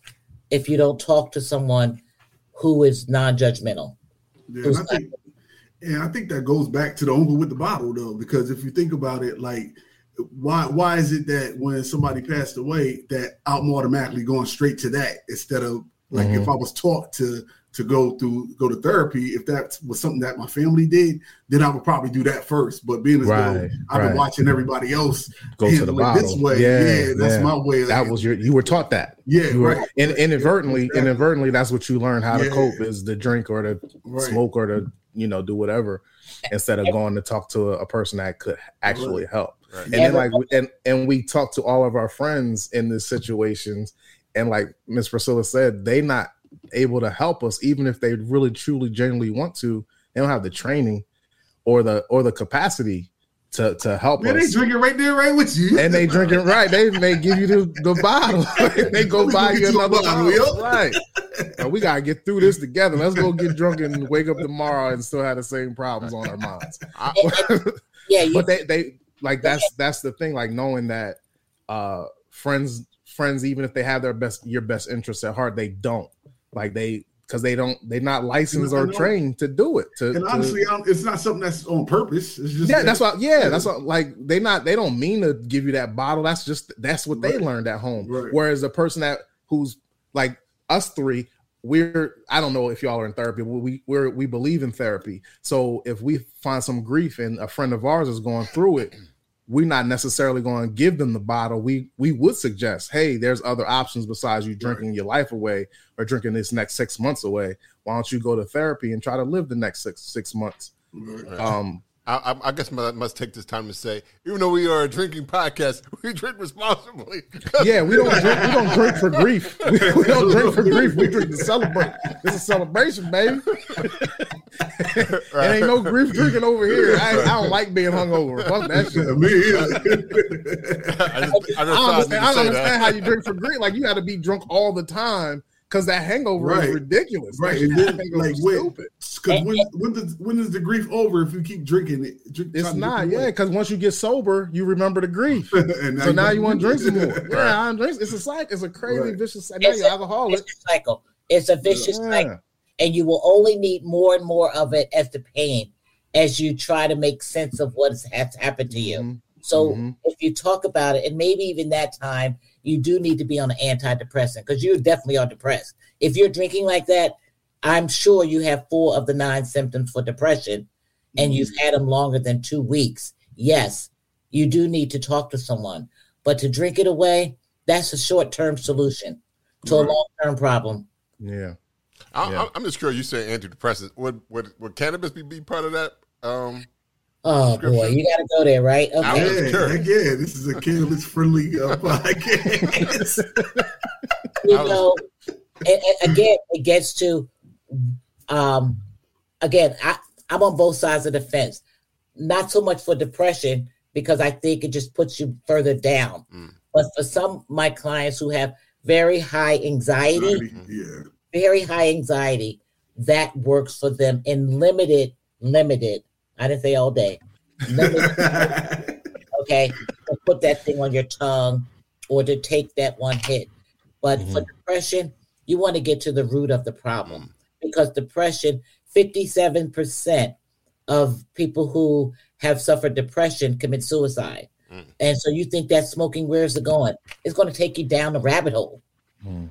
if you don't talk to someone who is non-judgmental. Yeah, and I think, and I think that goes back to the uncle with the bottle, though, because if you think about it, like, why why is it that when somebody passed away, that I'm automatically going straight to that instead of like if mm-hmm. I was taught to to go through go to therapy, if that was something that my family did, then I would probably do that first. But being as Right, though I've been watching everybody else Go to the bottle. this way, Yeah, yeah, that's yeah. my way. Of, That was your you were taught that. yeah, You were right, in, inadvertently, Exactly. inadvertently, that's what you learn how to cope is the drink or the right. smoke or the you know do whatever instead of going to talk to a, a person that could actually help. Right. And then like and and we talk to all of our friends in these situations, and like Miss Priscilla said, they not able to help us even if they really truly genuinely want to. They don't have the training or the or the capacity to to help Man, they us. drinking right there, right with you, and they drinking right. They may give you the, the bottle. they go buy go you get you another bottle, bottle. Right. Uh, we gotta get through this together. Let's go get drunk and wake up tomorrow and still have the same problems on our minds. yeah you, but they they like that's that's the thing. Like knowing that uh friends friends even if they have their best your best interests at heart, they don't like they because they don't they're not licensed or trained to do it. To, And honestly, don't- it's not something that's on purpose. It's just yeah, that's what. Yeah, Yeah. that's what. Like they not. They don't mean to give you that bottle. That's just. That's what they Right. learned at home. Right. Whereas the person that who's like us three, we're I don't know if y'all are in therapy, but we we're we believe in therapy. So if we find some grief and a friend of ours is going through it, we're not necessarily going to give them the bottle. We we would suggest, hey, there's other options besides you drinking your life away or drinking this next six months away. Why don't you go to therapy and try to live the next six six months? Um, I, I, guess I must take this time to say, even though we are a drinking podcast, we drink responsibly. yeah, we don't drink, we don't drink for grief. We, we don't drink for grief. We drink to celebrate. It's a celebration, baby. There ain't no grief drinking over here. I, I don't like being hungover. Fuck that shit. Me either. I just, I just I understand, I to say don't understand how you drink for grief. Like you got to be drunk all the time because that hangover Right. is ridiculous. Right, That and then, like, when- stupid. Because when when does when is the grief over if you keep drinking it? Drink, It's not, yeah, because once you get sober, you remember the grief. and So now you want to drink some more. Right. Yeah, I drink. It's a cycle. It's a crazy Right. vicious cycle. Now It's you're a- alcoholic. Vicious cycle. It's a vicious cycle. And you will only need more and more of it as the pain as you try to make sense of what has, has happened to you. Mhm. So Mhm. if you talk about it, and maybe even that time, you do need to be on an antidepressant because you definitely are depressed. If you're drinking like that, I'm sure you have four of the nine symptoms for depression, and you've had them longer than two weeks. Yes, you do need to talk to someone, but to drink it away, that's a short term solution to a long term problem. Yeah. I, yeah. I'm just curious. You say antidepressants. Would would would cannabis be, be part of that? Um, Oh boy, you got to go there, right? I Okay. Yeah, curious. heck yeah, this is a cannabis friendly uh, podcast. you I was- know, and, and again, it gets to, um, again, I, I'm on both sides of the fence. Not so much for depression because I think it just puts you further down, Mm. but for some my clients who have very high anxiety, yeah, very high anxiety, that works for them in limited, limited. I didn't say all day. Okay, to put that thing on your tongue or to take that one hit. But for depression, you want to get to the root of the problem because depression, 57% of people who have suffered depression commit suicide. Mm. And so you think that smoking, where's it going? It's going to take you down the rabbit hole. Mm.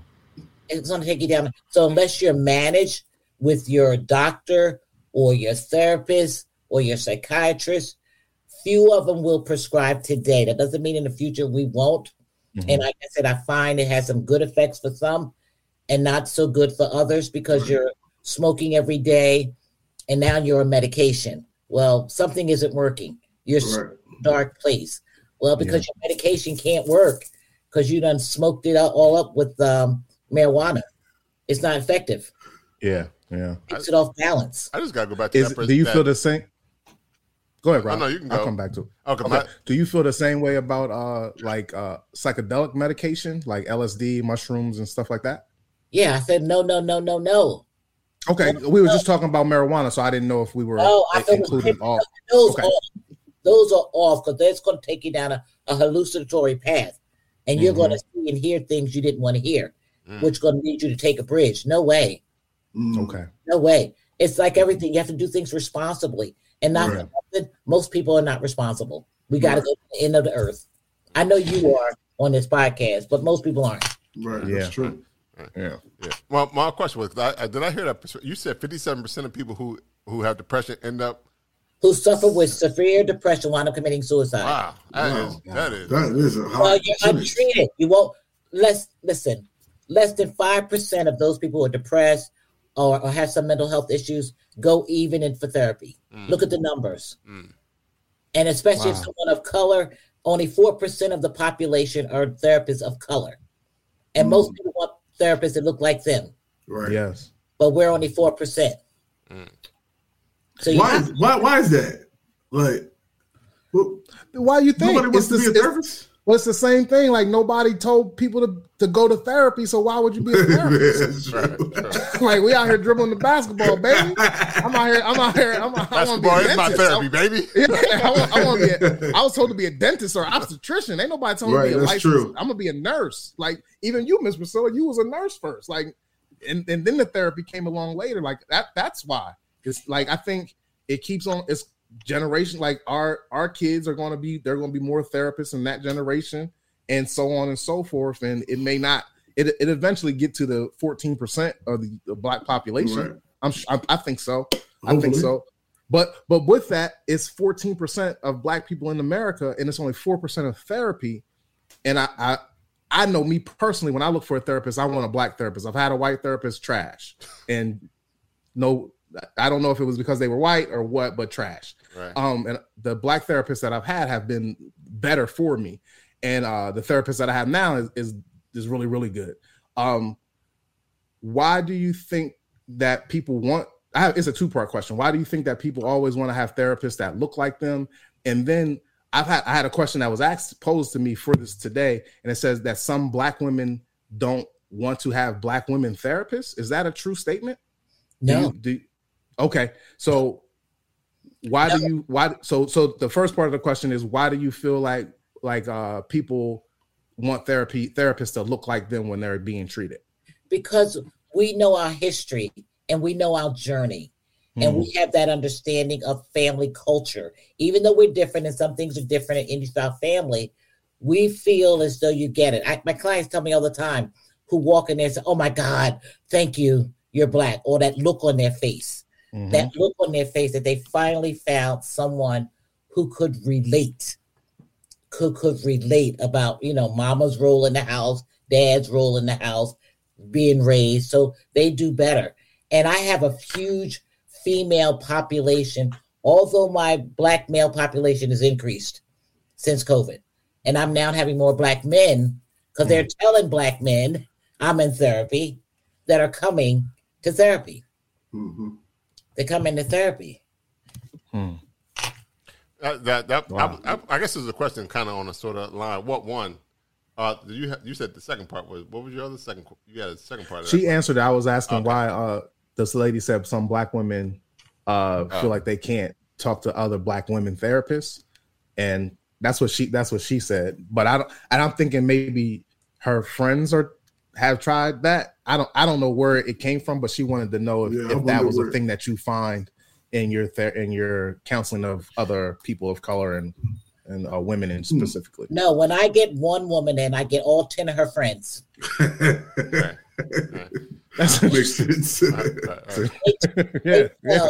It's going to take you down. So unless you're managed with your doctor or your therapist or your psychiatrist, few of them will prescribe today. That doesn't mean in the future we won't. Mhm. And like I said, I find it has some good effects for some and not so good for others because you're smoking every day and now you're on medication. Well, something isn't working. You're s- right. dark place. Well, because your medication can't work because you done smoked it all up with um, marijuana. It's not effective. Yeah. Yeah. Takes it off balance. I just gotta go back to Is that. pres- do you that- feel the same? Go ahead, Oh, Rob. no, you can I'll come back to it. Okay, Okay. my- Do you feel the same way about uh like uh psychedelic medication, like LSD, mushrooms, and stuff like that? Yeah, I said no, no, no, no, no. Okay, we were just talking about marijuana, so I didn't know if we were Oh, I i- thought it was including all. Those Okay. off. Those are off because that's going to take you down a, a hallucinatory path, and you're going to see and hear things you didn't want to hear, Mm. which going to lead you to take a bridge. No way, Mm. Okay, no way. It's like everything; you have to do things responsibly, and not Right. nothing. Most people are not responsible. We got to go to the end of the earth. I know you are on this podcast, but most people aren't. Right, Yeah. that's true. yeah, Yeah. Well, my question was, I, I, did I hear that? You said fifty-seven percent of people who who have depression end up. Who suffer with severe depression wind up committing suicide? Wow, that Wow. is that is. That is a high Well, you're percentage. untreated. You won't. Less. Listen. Less than five percent of those people who are depressed or, or have some mental health issues go even in for therapy. Mm. Look at the numbers. Mm. And especially if someone of color, only four percent of the population are therapists of color, and most Mm. people want therapists that look like them. Right. yes. But we're only four percent. Mm. So Why is why why is that? Like, well, Why you think nobody wants it's to the, be a it's, therapist. Well, it's the same thing? Like nobody told people to, to go to therapy, so why would you be a therapist? That's true. right. like we out here dribbling the basketball, baby. I'm out here. I'm out here. I'm, I want to be a is my dentist. therapy, baby. Yeah, I, I, want to be a, I was told to be a dentist or obstetrician. Ain't nobody told me to be a that's licensed. true. I'm gonna be a nurse. Like even you, Miss Priscilla, you was a nurse first. Like, and, and then the therapy came along later. Like that. That's why. It's like I think it keeps on. It's generation. Like our our kids are going to be. They're going to be more therapists in that generation, and so on and so forth. And it may not. it it eventually get to the 14% of the, the black population. Right. I'm I, I think so. I think so. But but with that, it's 14% of black people in America, and it's only 4% of therapy. And I I I know me personally, when I look for a therapist, I want a black therapist. I've had a white therapist, trash. And no, I don't know if it was because they were white or what, but trash. Right. Um, and the black therapists that I've had have been better for me. And uh the therapist that I have now is is, is really, really good. Um, why do you think that people want I have, it's a two part question. Why do you think that people always want to have therapists that look like them? And then I've had I had a question that was asked posed to me for this today, and it says that some black women don't want to have black women therapists. Is that a true statement? Do No, you- do okay. So why do you why so so the first part of the question is why do you feel like like uh people want therapy therapists to look like them when they're being treated? because we know our history and we know our journey. And we have that understanding of family culture. Even though we're different and some things are different in our family, we feel as though you get it. I, my clients tell me all the time who walk in there and say, Oh my God, thank you, you're black, or that look on their face. Mhm. That look on their face that they finally found someone who could relate, could could relate about, you know, mama's role in the house, dad's role in the house, being raised. So they do better. And I have a huge female population, although my black male population has increased since COVID. And I'm now having more black men because they're telling black men I'm in therapy that are coming to therapy. Mhm. They come into therapy. Hmm. That, that, that Wow. I, I, I guess there's a question kind of on a sort of line. What one? Uh, did you ha- you said the second part was what was your other second? You had a second part. Of She that. answered. I was asking Okay. why uh this lady said some black women uh Oh. feel like they can't talk to other black women therapists, and that's what she that's what she said. But I don't. And I'm thinking maybe her friends are have tried that. I don't. I don't know where it came from, but she wanted to know if, Yeah, if that was a thing that you find in your ther- in your counseling of other people of color and and uh, women in Hmm. specifically. No, when I get one woman in, I get all 10 of her friends. Right. That's Makes sense. Right, right, right. yeah, yeah.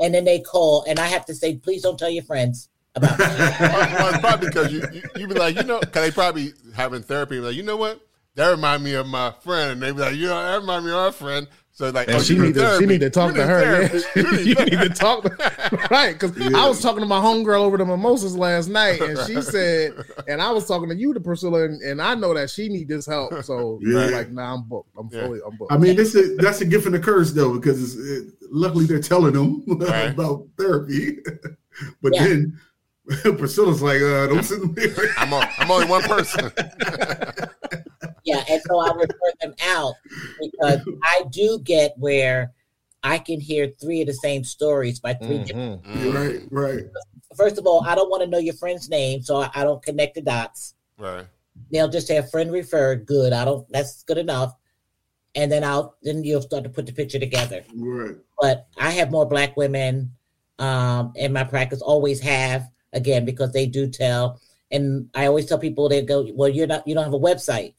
and then they call, and I have to say, please don't tell your friends about me. well, well, it's probably because you, you you be like, you know, because they probably having therapy. Like, you know what? That remind me of my friend, and they be like, you know, that remind me of our friend. So like, And oh, she need to she need to talk to her. therapy. Yeah. You need to talk to right because I was talking to my homegirl over the mimosas last night, and she said, and I was talking to you, to Priscilla, and, and I know that she need this help. So Yeah. like, nah, I'm booked. I'm Yeah. fully, I'm booked. I mean, this is that's a gift and a curse though, because it's, it, luckily they're telling them Right. about therapy, but Yeah. then Priscilla's like, uh, "Don't sit there." I'm, a, I'm only one person. Yeah, and so I refer them out because I do get where I can hear three of the same stories by 3 different. Mhm. Mm, right, right. First of all, I don't want to know your friend's name, so I, I don't connect the dots. right. They'll just say a friend referred. Good. I don't. That's good enough. And then I'll then you'll start to put the picture together. Right. But I have more black women um, in my practice. Always have again because they do tell. And I always tell people they go, well, you're not. You don't have a website.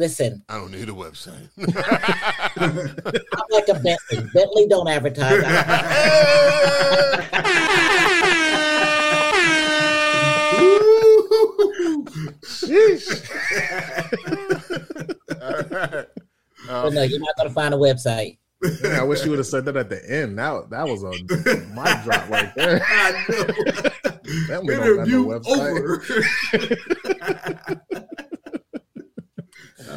Listen, I don't need a website. I'm like a Bentley. Bentley don't advertise. All right. But no, you're not going to find a website. Yeah, I wish you would have said that at the end. That that was a mic drop right there. I know. That we don't no Interview over.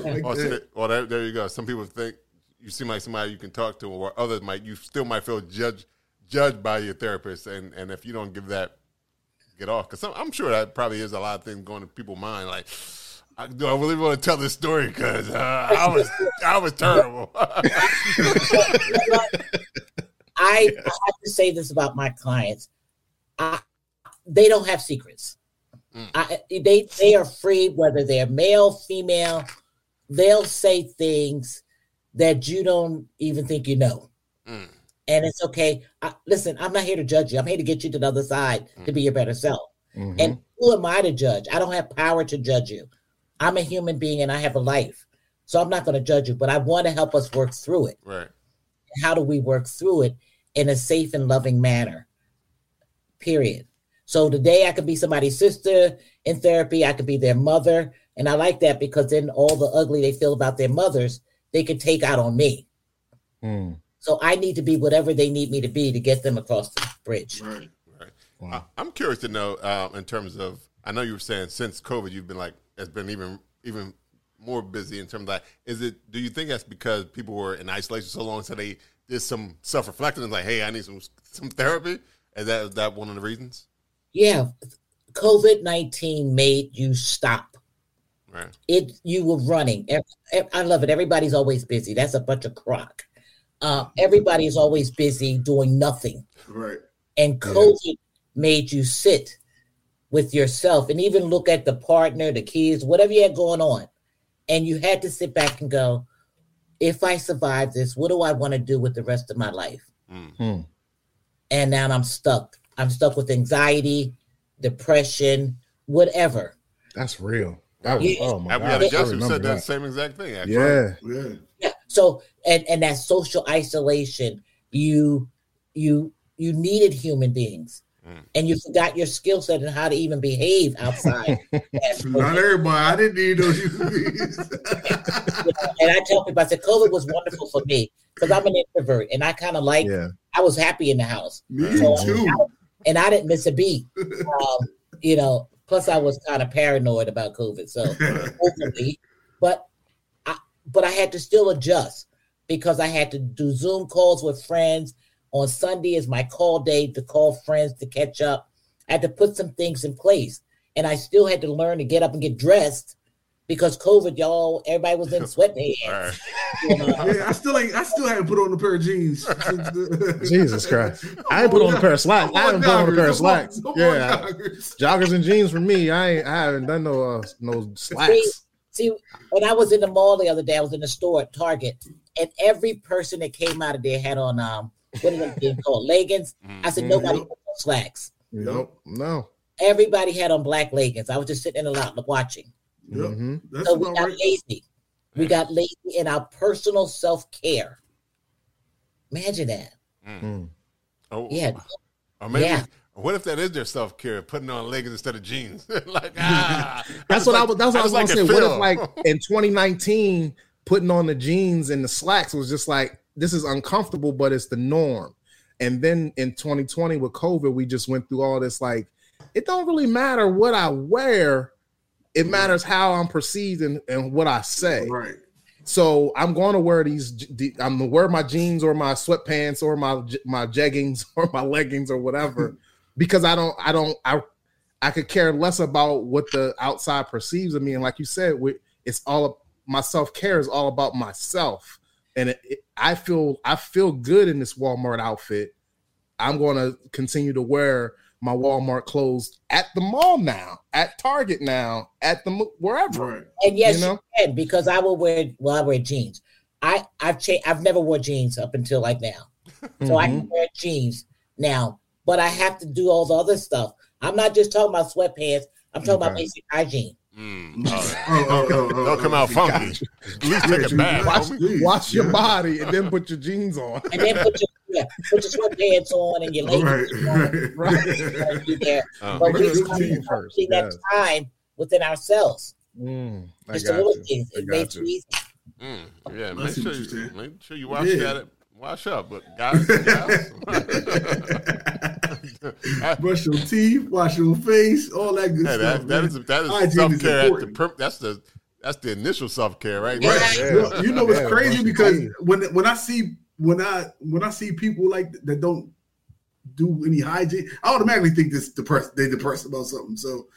I like Well, see, that. that- well there, there you go. Some people think you seem like somebody you can talk to, or others might you still might feel judged judged by your therapist, and and if you don't give that get off, because I'm sure that probably is a lot of things going to people's mind, like. I, do I really want to tell this story? Because uh, I was I was terrible. I, I have to say this about my clients. I, they don't have secrets. I, they they are free, whether they're male, female. They'll say things that you don't even think you know, Mm. and it's okay. I, listen, I'm not here to judge you. I'm here to get you to the other side to be your better self. Mhm. And who am I to judge? I don't have power to judge you. I'm a human being and I have a life. So I'm not going to judge you, but I want to help us work through it. Right. How do we work through it in a safe and loving manner? Period. So today I could be somebody's sister in therapy, I could be their mother. And I like that because then all the ugly they feel about their mothers, they can take out on me. Mm. So I need to be whatever they need me to be to get them across the bridge. Right. I, I'm curious to know uh, in terms of. I know you were saying since COVID, you've been like it's been even even more busy in terms of that. Is it? Do you think that's because people were in isolation so long, so they did some self reflecting and like, hey, I need some some therapy? Is that is that one of the reasons? Yeah. COVID 19 made you stop. Right. It you were running. Ev- ev- I love it. Everybody's always busy. That's a bunch of crock. Uh, everybody is always busy doing nothing. Right. And COVID made you sit with yourself and even look at the partner, the kids, whatever you had going on. And you had to sit back and go, if I survive this, what do I want to do with the rest of my life? Mm. And now I'm stuck. I'm stuck with anxiety, depression, whatever. That's real. That was, Yeah. oh my And we god. had a I Justin who said that, that. same exact thing. Actually. Yeah. Yeah. Yeah. So and and that social isolation, you you you needed human beings. Mm. And you forgot your skill set and how to even behave outside. and, Not everybody. I didn't need those UVs. and I tell people, I said, COVID was wonderful for me because I'm an introvert and I kind of like, Yeah. I was happy in the house Me So, too. and I didn't miss a beat. Um, you know, plus I was kind of paranoid about COVID. So openly, but I but I had to still adjust because I had to do Zoom calls with friends. On Sunday is my call day to call friends to catch up. I had to put some things in place, and I still had to learn to get up and get dressed because COVID, y'all, everybody was in sweatpants. All right. you know. Yeah, I still ain't. I still haven't put on a pair of jeans. Jesus Christ. I ain't put on a pair of slacks. I haven't put on a pair of slacks. Yeah. Joggers and jeans for me. I ain't I haven't done no uh, no slacks. See, when I was in the mall the other day, I was in the store at Target, and every person that came out of there had on um what are them being called leggings. I said Mhm. nobody put on slacks. Nope. No. Everybody had on black leggings. I was just sitting in the lot watching. Yep. hmm That's So we got right. lazy. We got lazy in our personal self care. Imagine that. Mm. Oh, Yeah. Or maybe. Yeah. What if that is their self care, putting on leggings instead of jeans? like ah, That's just what I was. That's what I was just gonna like say. What if, like in 2019, putting on the jeans and the slacks was just like this is uncomfortable, but it's the norm. And then in 2020 with COVID, we just went through all this. Like, it don't really matter what I wear; it matters how I'm perceived and, and what I say. Right. So I'm going to wear these. I'm gonna wear my jeans or my sweatpants or my my jeggings or my leggings or whatever, because I don't. I don't. I I could care less about what the outside perceives of me. And like you said, we, it's all my self care is all about myself. And it, it- I feel I feel good in this Walmart outfit. I'm going to continue to wear my Walmart clothes at the mall now, at Target now, at the wherever. And yes, You you, can because I will wear. Well, I wear jeans. I I've changed. I've never wore jeans up until like now. So I Mhm. can wear jeans now, but I have to do all the other stuff. I'm not just talking about sweatpants. I'm talking about basic hygiene. Mm, all right. Oh, oh, oh, oh, Don't come oh. out funky. At least take a bath. Wash, homie. wash your body and then put your jeans on. And then put your yeah, put your sweatpants on and your Right. leggings on. Right. and be there. Uh, But we Brush your start first, using that yes. time within ourselves. Mm, I Just the got little you. things. I It got makes you. it easy. mm, yeah, make sure you make sure you wash Yeah. at it. Wash up, but guys, gals. Brush your teeth, wash your face, all that good Hey, stuff. that, that man. is that Hygiene is self care. At the important. per, that's the that's the initial self care, right? Yeah. there. Yeah. You know- you know what's Yeah, crazy because teeth. when when I see when I when I see people like that don't do any hygiene, I automatically think this depressed they depressed about something. So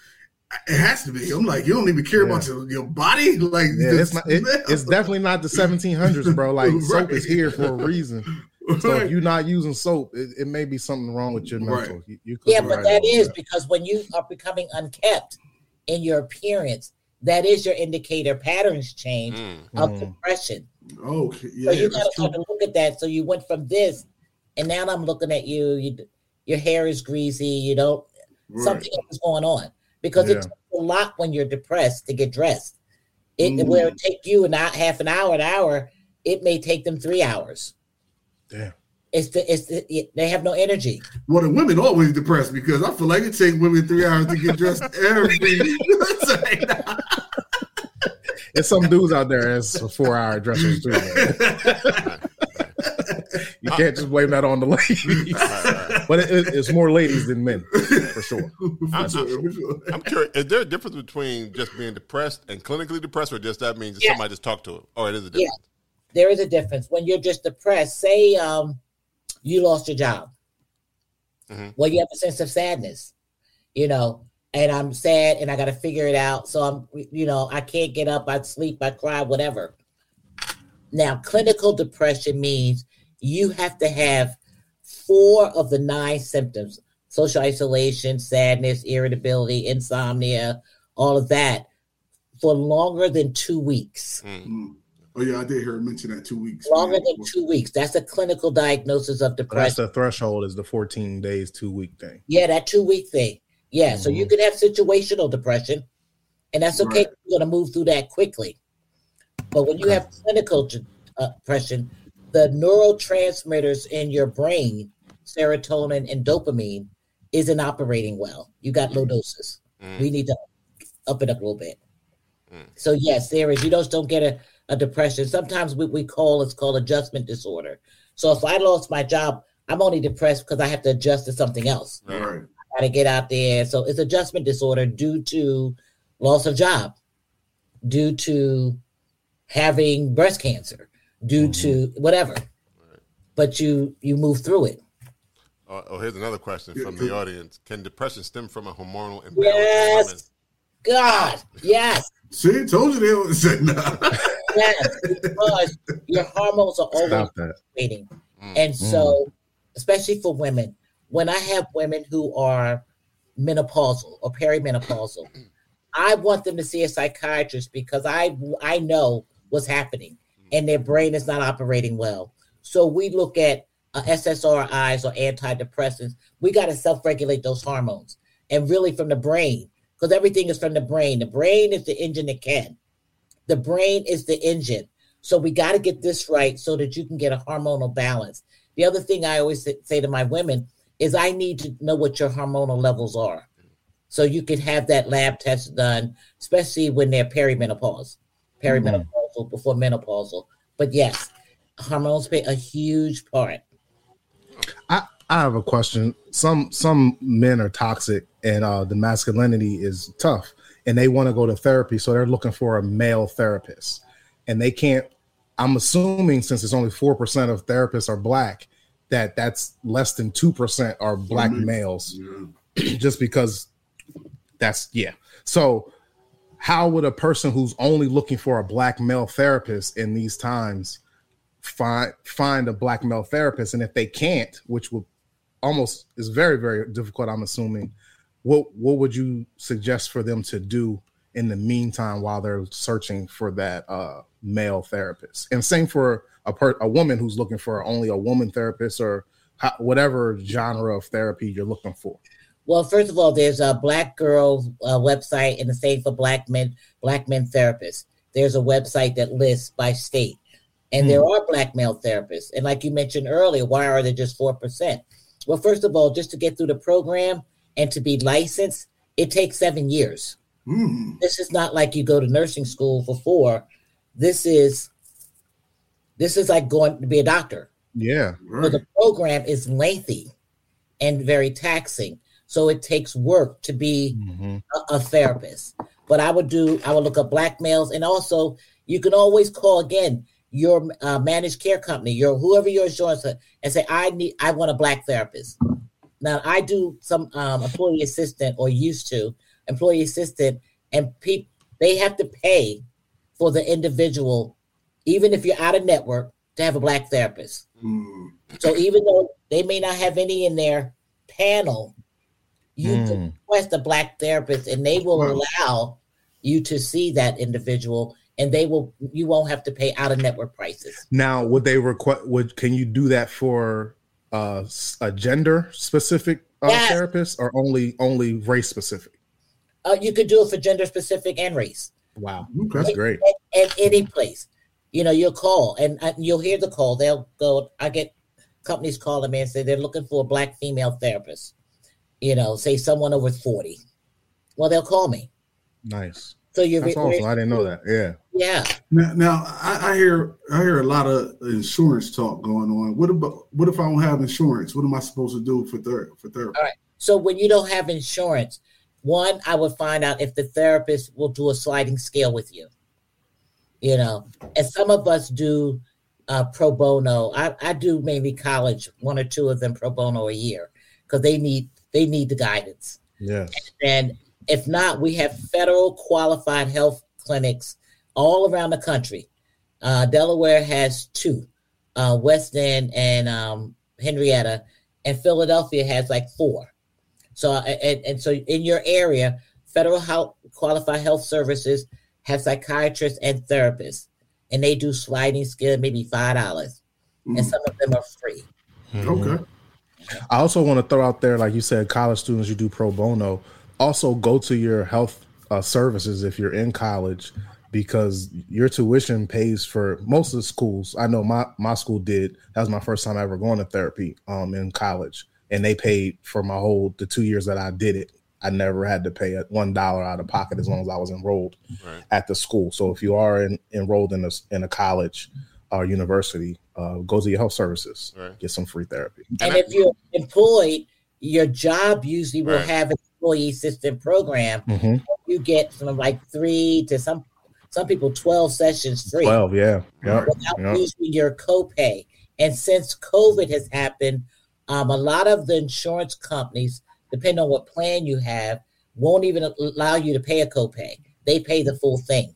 it has to be. I'm like, you don't even care Yeah. about your, your body, like Yeah, it's not. It, it's definitely not the 1700s, bro. Like soap is here for a reason. So if you're not using soap, it, it may be something wrong with your Right. mental. You, you could Yeah, but that is that because when you are becoming unkept in your appearance, that is your indicator. Patterns change Mm. of Mhm. depression. okay, yeah, so you got to start to look at that. So you went from this, and now I'm looking at you. You, your hair is greasy. You don't. Right. Something is going on because Yeah. it takes a lot when you're depressed to get dressed. It Mm. where it take you not half an hour, an hour, it may take them three hours. Damn. It's the it's the, it, they have no energy. Well, the women always depressed because I feel like it takes women three hours to get dressed every. It's There's some dudes out there that's four hour dressers too. You can't just blame that on the ladies. but it, it- it's more ladies than men for sure. for sure, for sure. I'm curious. Is there a difference between just being depressed and clinically depressed, or just that means that Yeah. somebody just talked to it? Or it is a Yeah. Difference. There is a difference when you're just depressed. Say um, you lost your job. Mhm. Well, you have a sense of sadness, you know, and I'm sad and I got to figure it out. So I'm, you know, I can't get up. I sleep. I cry. Whatever. Now, clinical depression means you have to have four of the nine symptoms: social isolation, sadness, irritability, insomnia, all of that, for longer than two weeks. Mm. Oh yeah, I did hear her mention that two weeks. longer than two weeks. That's a clinical diagnosis of But that's the threshold is the 14 days, two week thing. yeah, that two week thing. Yeah, so you Mhm. could have situational depression, and that's okay. Right. You're going to move through that quickly. But when you have clinical uh, depression, the neurotransmitters in your brain, serotonin and dopamine, isn't operating well. You got low doses. Mm. We need to up it up a little bit. Mm. So yes, there is. You just don't get a, a depression. Sometimes what we call it's called adjustment disorder. So if I lost my job, I'm only depressed because I have to adjust to something else. Right. I got to get out there. So it's adjustment disorder due to loss of job, due to having breast cancer, due to mm-hmm. whatever. Right. But you you move through it. Oh, oh, here's another question from the audience: Can depression stem from a hormonal imbalance? Yes. God. Yes. See, told you they would say no. Yes. Because your hormones are always Stop that. Mm. And so, especially for women, when I have women who are menopausal or perimenopausal, I want them to see a psychiatrist because I I know what's happening and their brain is not operating well. So we look at uh, SSRIs or antidepressants. We got to self-regulate those hormones and really from the brain because everything is from the brain. The brain is the engine that can. The brain is the engine. So we got to get this right so that you can get a hormonal balance. The other thing I always say- to my women is I need to know what your hormonal levels are. So you can have that lab test done, especially when they're perimenopause, perimenopausal before menopausal. But yes, hormones play a huge part. I, I have a question. Some some men are toxic and uh the masculinity is tough and they want to go to therapy, so they're looking for a male therapist. And they can't I'm assuming since it's only 4% of therapists are black, that that's less than 2% are black Mhm. males Yeah. just because that's yeah. So how would a person who's only looking for a black male therapist in these times find find a black male therapist? And if they can't, which will almost is very very difficult, I'm assuming. What what would you suggest for them to do in the meantime while they're searching for that uh, male therapist? And same for a per, a woman who's looking for only a woman therapist or how, whatever genre of therapy you're looking for. Well, first of all, there's a Black Girl uh, website and the same for Black men, Black men therapists. There's a website that lists by state, and there are Black male therapists. And like you mentioned earlier, why are they just four percent? Well, first of all, just to get through the program and to be licensed, it takes seven years. Mm. This is not like you go to nursing school for four. This is this is like going to be a doctor. Yeah. So the program is lengthy and very taxing. So it takes work to be Mhm. a, a therapist. But I would do, I would look up black males, and also you can always call again your uh, managed care company, your whoever your insurance, and say, I need, I want a black therapist. Now I do some um, employee assistant or used to employee assistant, and people they have to pay for the individual, even if you're out of network, to have a black therapist. Mm. So even though they may not have any in their panel, you Mm. can request a black therapist and they will Wow. allow you to see that individual and they will you won't have to pay out of network prices. Now, would they request? Would can you do that for uh, a gender specific uh, Yes. therapist or only only race specific? Uh, you could do it for gender specific and race. Wow, that's great. at, at any place. You know, you'll call and, and you'll hear the call. They'll go. I get companies calling me and say they're looking for a black female therapist. You know, say someone over forty. Well, they'll call me. Nice. So you're That's awesome. I didn't know that. Yeah. Yeah. Now, now I, I hear I hear a lot of insurance talk going on. What about what if I don't have insurance? What am I supposed to do for ther- for therapy? All right. So when you don't have insurance, one, I would find out if the therapist will do a sliding scale with you. You know, and some of us do uh, pro bono. I, I do mainly college, one or two of them pro bono a year because they need they need the guidance. Yes. And if not, we have federal qualified health clinics all around the country. Uh, Delaware has two, uh, West End and um, Henrietta, and Philadelphia has like four. So, and, and so in your area, federal health qualified health services have psychiatrists and therapists, and they do sliding scale, maybe five dollars, and some of them are free. Okay. I also want to throw out there, like you said, college students, you do pro bono. Also, go to your health uh, services if you're in college, because your tuition pays for most of the schools. I know my my school did. That was my first time ever going to therapy um, in college, and they paid for my whole the two years that I did it. I never had to pay one dollar out of pocket as long as I was enrolled Right. at the school. So if you are in, enrolled in a in a college or university, uh, go to your health services, Right. get some free therapy. And I- if you're employed, your job usually will Right. have an employee assistant program. Mhm. You get from like three to some some people twelve sessions free Twelve, yeah, yeah, without yeah. using your copay. And since COVID has happened, um, a lot of the insurance companies, depending on what plan you have, won't even allow you to pay a copay. They pay the full thing.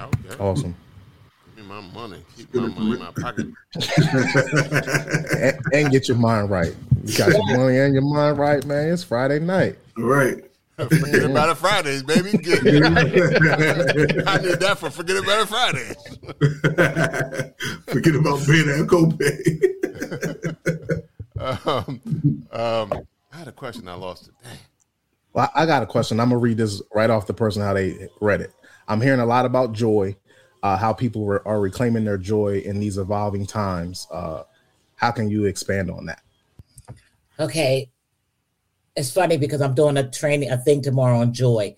Okay. Awesome. Give me my money. Keep my money in my pocket. and, and get your mind right. You got your money and your mind right, man. It's Friday night. All right. Forget about it Fridays, baby. Get- I need that for forget about it Fridays. Forget about paying that copay. Um, um, I had a question. I lost it. Dang. Well, I got a question. I'm gonna read this right off the person how they read it. I'm hearing a lot about joy, uh, how people re- are reclaiming their joy in these evolving times. Uh, how can you expand on that? Okay. It's funny because I'm doing a training, a thing tomorrow on joy,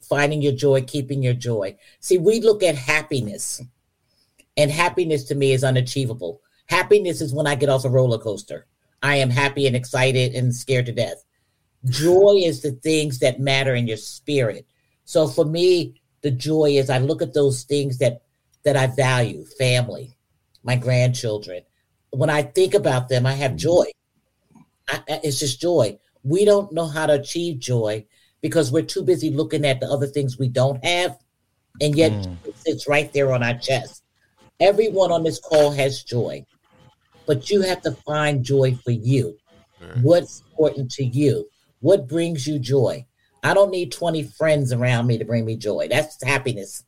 finding your joy, keeping your joy. See, we look at happiness, and happiness to me is unachievable. Happiness is when I get off a roller coaster. I am happy and excited and scared to death. Joy is the things that matter in your spirit. So for me, the joy is I look at those things that that I value, family, my grandchildren. When I think about them, I have mm-hmm. joy. I, I- it's just joy. We don't know how to achieve joy because we're too busy looking at the other things we don't have, and yet mm. it sits right there on our chest. Everyone on this call has joy, but you have to find joy for you. What's important to you? What brings you joy? I don't need 20 friends around me to bring me joy. That's happiness.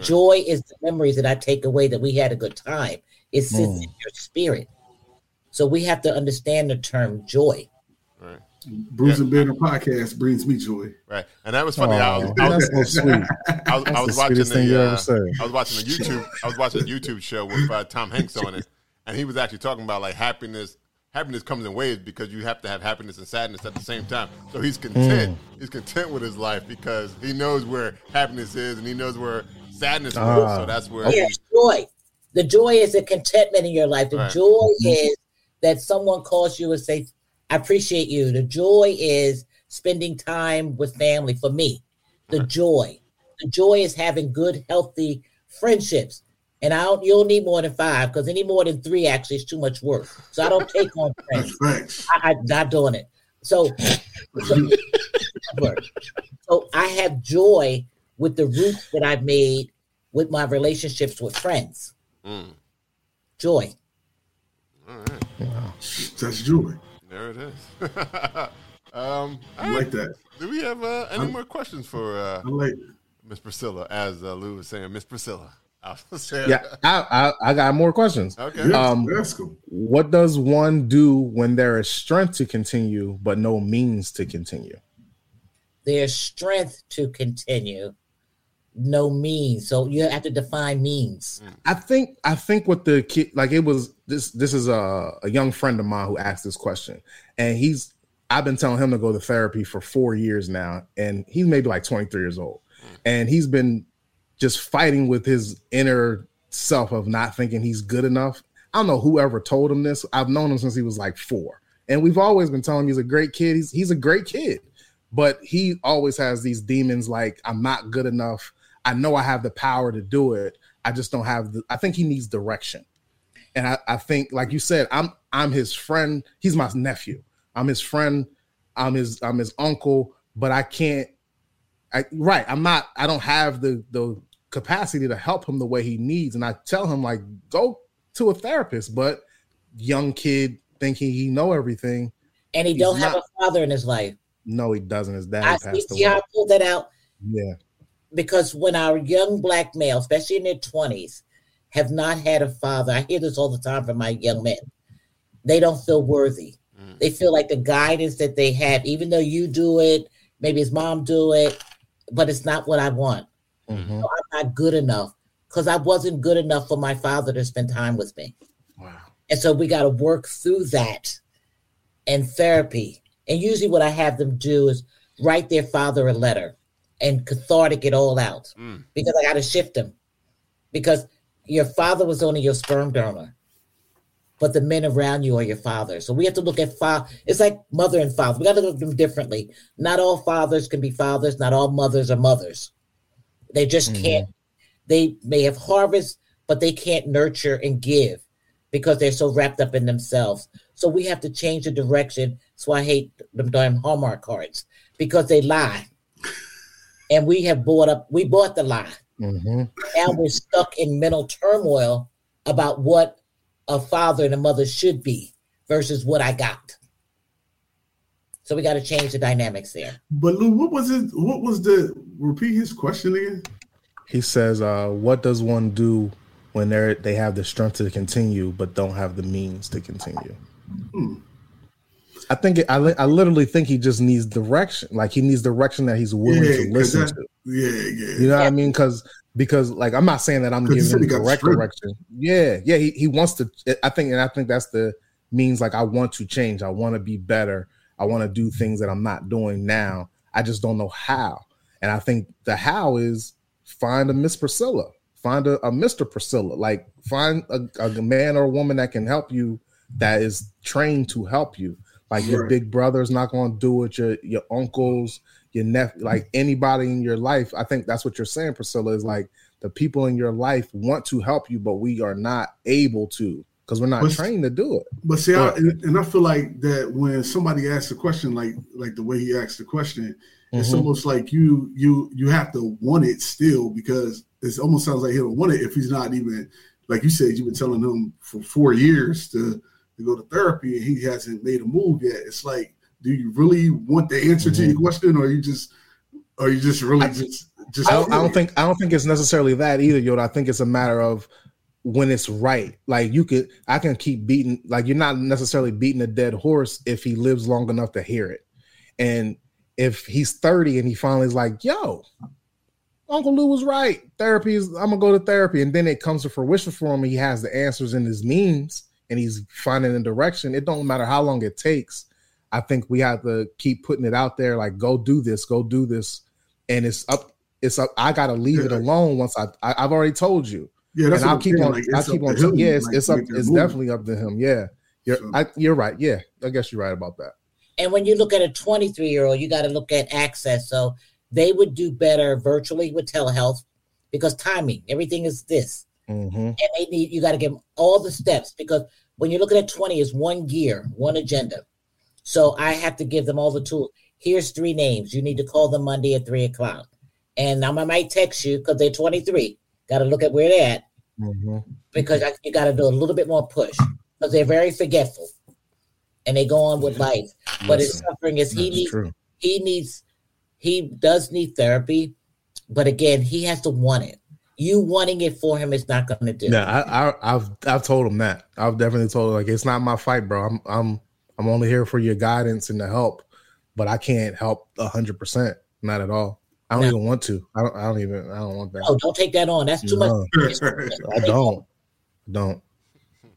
Joy is the memories that I take away that we had a good time. It sits mm. in your spirit. So we have to understand the term joy. Right. Brews and Banter podcast brings me joy. Right. And that was funny. I was, I was, that's so sweet. I was, I was the watching sweetest thing you the, uh, said. I was watching a YouTube. I was watching a YouTube show with uh, Tom Hanks on it, and he was actually talking about like happiness. Happiness comes in waves because you have to have happiness and sadness at the same time. So he's content. Mm. He's content with his life because he knows where happiness is and he knows where sadness Ah. is. So that's where. Yeah, joy. The joy is a contentment in your life. The Right. joy is that someone calls you and say, I appreciate you. The joy is spending time with family for me. The joy. The joy is having good, healthy friendships. And I don't you'll need more than five because any more than three actually is too much work. So I don't take on friends. That's. I, I'm not doing it. So, so, so I have joy with the roots that I've made with my relationships with friends. Mm. Joy. All right. That's joy. There it is. um, I right. like that. Do we have uh, any more questions for uh, like Miss Priscilla? As uh, Lou was saying, Miss Priscilla. I Yeah, I, I, I got more questions. Okay. Yes, Um, ask. What does one do when there is strength to continue, but no means to continue? There's strength to continue, no means. So you have to define means. I think I think what the kid like it was this this is a, a young friend of mine who asked this question and he's I've been telling him to go to therapy for four years now and he's maybe like 23 years old mm. and he's been just fighting with his inner self of not thinking he's good enough. I don't know whoever told him this. I've known him since he was like four. And we've always been telling him he's a great kid. He's he's a great kid. But he always has these demons like I'm not good enough. I know I have the power to do it. I just don't have the I think he needs direction. And I, I think, like you said, I'm I'm his friend. He's my nephew. I'm his friend. I'm his I'm his uncle, but I can't I right. I'm not I don't have the the capacity to help him the way he needs. And I tell him like go to a therapist, but young kid thinking he know everything. And he don't have a father in his life. No, he doesn't. His dad I passed see how I pulled that out Yeah. Because when our young black males, especially in their twenties, have not had a father, I hear this all the time from my young men. They don't feel worthy. They feel like the guidance that they have, even though you do it, maybe his mom do it, but it's not what I want. Mhm. So I'm not good enough because I wasn't good enough for my father to spend time with me. Wow. And so we got to work through that in therapy. And usually, what I have them do is write their father a letter and cathartic it all out Mm. because I got to shift them. Because your father was only your sperm donor, but the men around you are your father. So we have to look at father. It's like mother and father. We got to look at them differently. Not all fathers can be fathers. Not all mothers are mothers. They just Mhm. can't. They may have harvest, but they can't nurture and give because they're so wrapped up in themselves. So we have to change the direction. So I hate them damn Hallmark cards because they lie. And we have bought up, we bought the lie. Mhm. Now we're stuck in mental turmoil about what a father and a mother should be versus what I got. So we got to change the dynamics there. But Lou, what was it? What was the repeat his question again? He says, uh, what does one do when they're they have the strength to continue but don't have the means to continue? Hmm. I think it, I, li- I literally think he just needs direction. Like he needs direction that he's willing Yeah, to listen that- to. Yeah, yeah. You know what I mean? Because because like I'm not saying that I'm giving him direct direction. Yeah, yeah. He, he wants to. Eh, I think, and I think that's the means. Like I want to change. I want to be better. I want to do things that I'm not doing now. I just don't know how. And I think the how is find a Miss Priscilla, find a, a Mr. Priscilla. Like find a, a man or a woman that can help you. That is trained to help you. Like your big brother's not going to do it. Your your uncles, your nephew, like anybody in your life. I think that's what you're saying, Priscilla. Is like the people in your life want to help you, but we are not able to because we're not But- trained to do it. But see, I, and, and I feel like that when somebody asks a question like like the way he asked the question, it's Mhm. almost like you you you have to want it still because it almost sounds like he don't want it if he's not even like you said you've been telling him for four years to to go to therapy and he hasn't made a move yet. It's like, do you really want the answer to your Mhm. question, or you just or you just really I- just just I don't, I don't think I don't think it's necessarily that either, Yoda. I think it's a matter of when it's right. Like you could, I can keep beating. Like you're not necessarily beating a dead horse if he lives long enough to hear it. And if he's 30 and he finally is like, "Yo, Uncle Lou was right. Therapy is. I'm gonna go to therapy," and then it comes to fruition for him. He has the answers in his means, and he's finding a direction. It don't matter how long it takes. I think we have to keep putting it out there. Like, go do this. Go do this. And it's up. It's up. I gotta leave it alone once I, I. I've already told you yeah, and that's what I'll keep saying, on. like, I'll keep on. to yeah, it's, like, it's up. It's move. definitely up to him. Yeah, you're. So- I, you're right. Yeah, I guess you're right about that. And when you look at a 23 year old, you got to look at access. So they would do better virtually with telehealth because timing, everything is this. Hmm And they need, you got to give them all the steps because when you're looking at 20, is one gear, one agenda. So I have to give them all the tools. Here's three names. You need to call them Monday at three o'clock. And I might text you because they're 23. Got to look at where they're at hmm because I, you got to do a little bit more push because they're very forgetful and they go on with life. But his suffering is he That's needs true. he needs he does need therapy, but again, he has to want it. You wanting it for him is not going to do. Yeah, I, I, I've I've told him that. I've definitely told him like it's not my fight, bro. I'm I'm I'm only here for your guidance and the help, but I can't help hundred percent. Not at all. I don't No. even want to. I don't. I don't even. I don't want that. Oh, don't take that on. That's too much. I don't. Don't.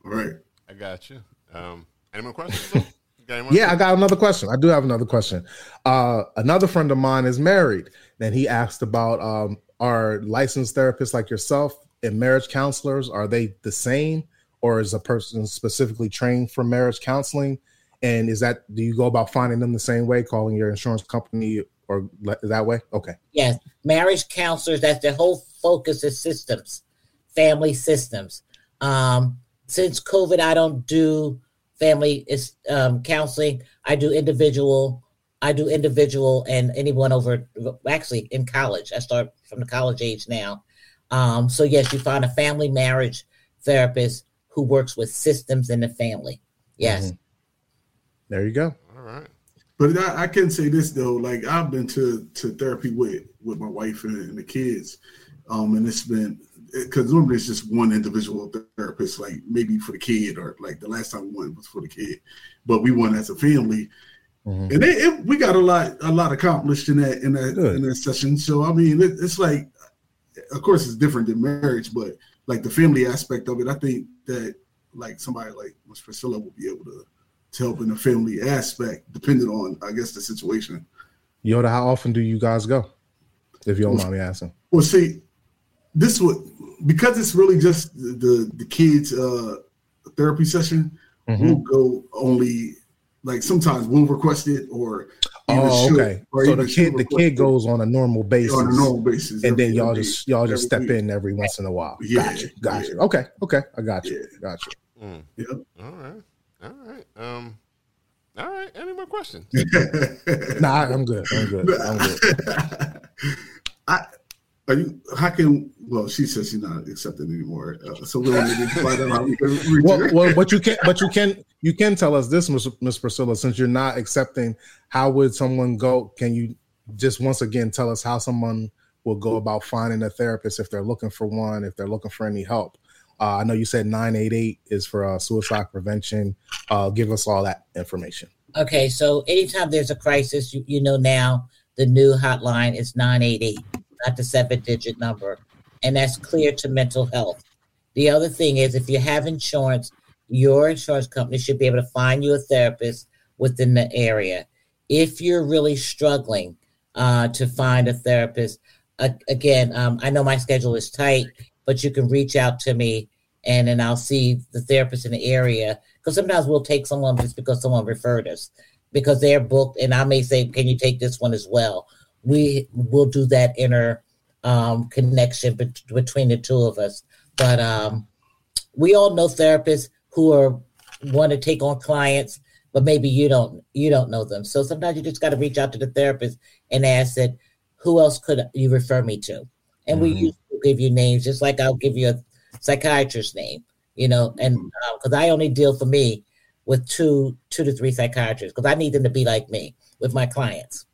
right. I got you. Um, any more questions? You got any more? Yeah, I got another question. I do have another question. Uh, another friend of mine is married. and he asked about um, are licensed therapists like yourself and marriage counselors are they the same, or is a person specifically trained for marriage counseling? And is that do you go about finding them the same way, calling your insurance company or that way? Okay. Yes, marriage counselors. That's the whole focus is systems, family systems. Um, since COVID, I don't do family um, counseling. I do individual. I do individual and anyone over actually in college. I start from the college age now. Um, so yes, you find a family marriage therapist who works with systems in the family. Yes. Mhm. There you go. All right. But I, I can say this though, like I've been to to therapy with with my wife and, and the kids, um, and it's been because normally it's just one individual therapist, like maybe for the kid or like the last time we went was for the kid, but we went as a family, Mhm. and it, it, we got a lot a lot accomplished in that in that Good. in that session. So I mean, it, it's like, of course, it's different than marriage, but like the family aspect of it, I think that like somebody like Miss Priscilla will be able to to help in the family aspect, depending on I guess the situation. Yoda, how often do you guys go? If you don't mind me asking. Well, see, this would because it's really just the the, the kids' uh, therapy session. Mhm. We'll go only like sometimes we'll request it or Oh, she'll- okay. or So the kid, the kid goes on a normal basis, on a normal basis, and then y'all every- just y'all just step week. in every once in a while. Yeah, Got you, got you. yeah. Okay, okay, I got you, Yeah. got you. Mm. Yep. All right. All right. Um. All right. Any more questions? Nah, I'm good. I'm good. I'm good. I are you how can well she says she's not accepting anymore. Uh, so we don't need to find out how we can reach Well, well, but you can, but you can, you can tell us this, Miss Miss Priscilla, since you're not accepting. How would someone go? Can you just once again tell us how someone will go about finding a therapist if they're looking for one, if they're looking for any help? Uh, I know you said nine eight eight is for uh, suicide prevention. Uh, give us all that information. Okay, so anytime there's a crisis, you, you know now the new hotline is 988, not the seven digit number. And that's clear to mental health. The other thing is if you have insurance, your insurance company should be able to find you a therapist within the area. If you're really struggling uh, to find a therapist, uh, again, um, I know my schedule is tight, but you can reach out to me and then I'll see the therapist in the area. Because sometimes we'll take someone just because someone referred us because they're booked, and I may say, "Can you take this one as well?" We will do that inner um, connection bet- between the two of us. But um, we all know therapists who are want to take on clients, but maybe you don't you don't know them. So sometimes you just got to reach out to the therapist and ask that, "Who else could you refer me to?" And we Mhm. usually give you names, just like I'll give you a psychiatrist's name, you know, and because I only deal for me with two two to three psychiatrists because I need them to be like me with my clients,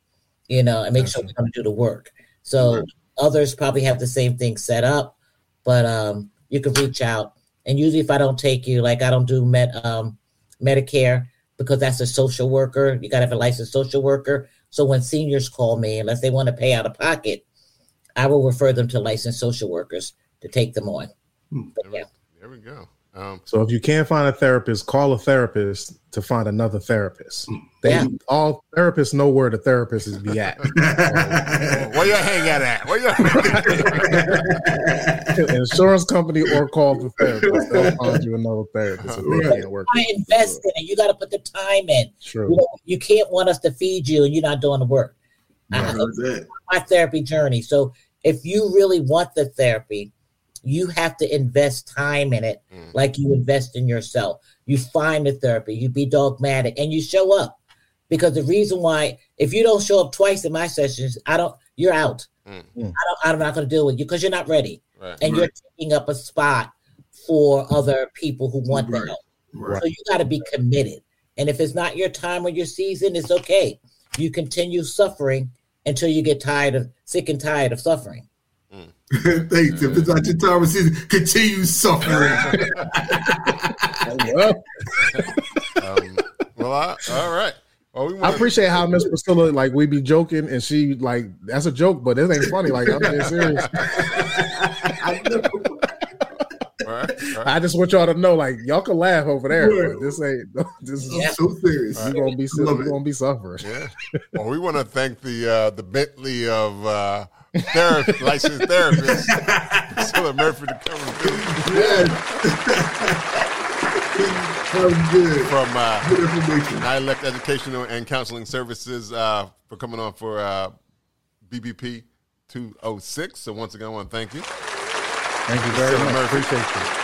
you know, and make sure we're going to do the work. So others probably have the same thing set up, but um, you can reach out. And usually, if I don't take you, like I don't do med um, Medicare because that's a social worker. You got to have a licensed social worker. So when seniors call me, unless they want to pay out of pocket, I will refer them to licensed social workers to take them on. But There we, yeah. there we go. Um, So if you can't find a therapist, call a therapist to find another therapist. They Yeah. all therapists know where the therapist is be at. where you hang out at? Where you? Insurance company or call the therapist. They'll find you another therapist if they can't work. I invest in it. You got to put the time in. You, know, you can't want us to feed you and you're not doing the work. I I, heard that. my therapy journey. So if you really want the therapy, you have to invest time in it Mm. like you invest in yourself. You find the therapy, you be dogmatic, and you show up. Because the reason why, if you don't show up twice in my sessions, I don't, you're out. Mm. I don't, I'm not going to deal with you because you're not ready, Right. and you're taking up a spot for other people who want the Right. help. Right. So you got to be committed. And if it's not your time or your season, it's okay. You continue suffering until you get tired of sick and tired of suffering. Thanks. If it's not your time of season, continue suffering. Well, Um, well, I, all right. Well, we I appreciate how Miss Priscilla like we be joking and she like that's a joke, but it ain't funny. Like I'm being serious. I know. All right, all right. I just want y'all to know, like y'all can laugh over there, Right. but this ain't. This is I'm so serious. you gonna be you gonna be suffering. Yeah. Well, we want to thank the uh, the Bentley of uh, therapy, licensed therapists, Priscilla Murphy, to come That was good. from uh, Good information. Nylex Educational and Counseling Services uh, for coming on for uh, BBP 206. So once again, I want to thank you. Thank you very Priscilla much. Murphy. Appreciate you.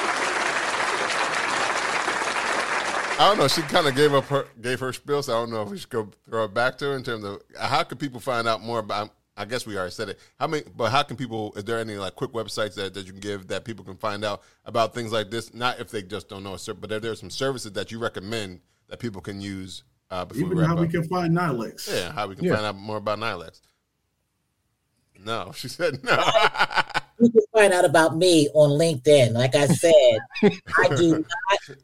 I don't know. She kind of gave up her gave her spiel, so I don't know if we should go throw it back to her in terms of how can people find out more about. I guess we already said it. How many? But how can people? Is there any like quick websites that, that you can give that people can find out about things like this? Not if they just don't know, a ser- but are there are some services that you recommend that people can use uh, before Even we wrap how we up? can find Nylex. yeah, how we can Yeah. find out more about Nylex. No, she said no. You can find out about me on LinkedIn. Like I said, I do not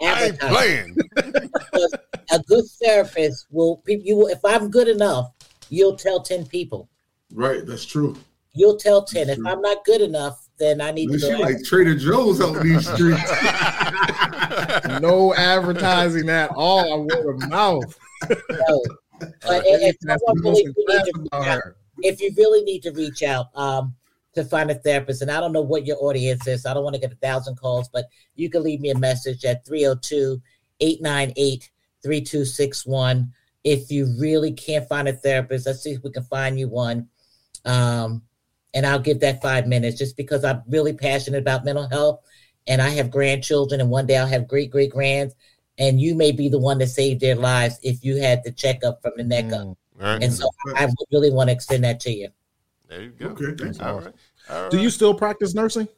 I ain't advertise. playing. because a good therapist will pe- you will if I'm good enough, you'll tell 10 people. Right, that's true. You'll tell 10. That's If true. I'm not good enough, then I need to Man, go. she out. like Trader Joe's out these streets. No advertising at all. I Word of mouth. No. But if, That's someone the really most need to reach out, if you really need to reach out um, to find a therapist, and I don't know what your audience is, I don't want to get a thousand calls, but you can leave me a message at 302 898 3261. If you really can't find a therapist, let's see if we can find you one. Um, and I'll give that five minutes just because I'm really passionate about mental health and I have grandchildren, and one day I'll have great great grands. And you may be the one that saved their lives if you had the checkup from the neck up. Mm. All right, And so I really want to extend that to you. there you go. Okay, thanks. All right. All Do you still practice nursing?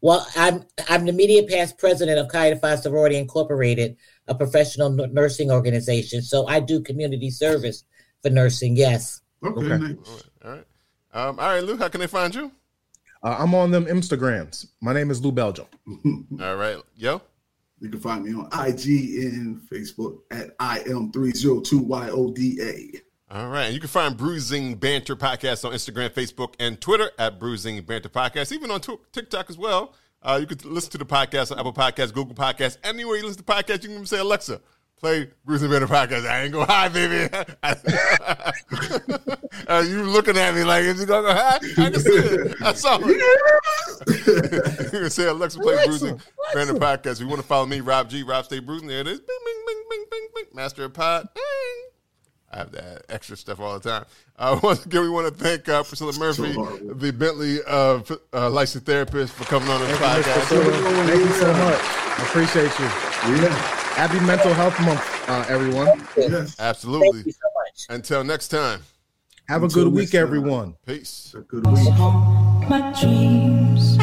Well, I'm I'm the media past president of Chi Phi Sorority Incorporated, a professional n- nursing organization. So I do community service for nursing. Yes. Okay, Okay. nice. All right. Um, all right, Lou, how can they find you? Uh, I'm on them Instagrams. My name is Lou Belgium. All right. Yo. You can find me on IG and Facebook at IM302YODA. All right. And you can find Brews and Banter Podcast on Instagram, Facebook, and Twitter at Brews and Banter Podcast, even on Tw- TikTok as well. Uh, you can listen to the podcast on Apple Podcasts, Google Podcasts, anywhere you listen to podcasts, you can even say, Alexa, play Brews and Banter Podcast. I ain't going to hide, baby. uh, you looking at me like, is he going to go hide? I can see it. I saw it. you can say, Alexa, play Alexa, Brews and Banter Podcast. If you want to follow me, Rob G, Rob Stay Bruising, there it is. Bing, bing, bing, bing, bing, bing. Master of Pod. Bing. I have that extra stuff all the time. Uh, once again, we want to thank uh, Priscilla Murphy, horrible. the Bentley uh, f- uh, licensed therapist, for coming on the Thank podcast. Thank you so much. I appreciate you. Yeah. Happy Mental Health Month, uh, everyone. Yes. Absolutely. Thank you so much. Until next time, Have a good week, time. everyone. peace. A good week. my dreams.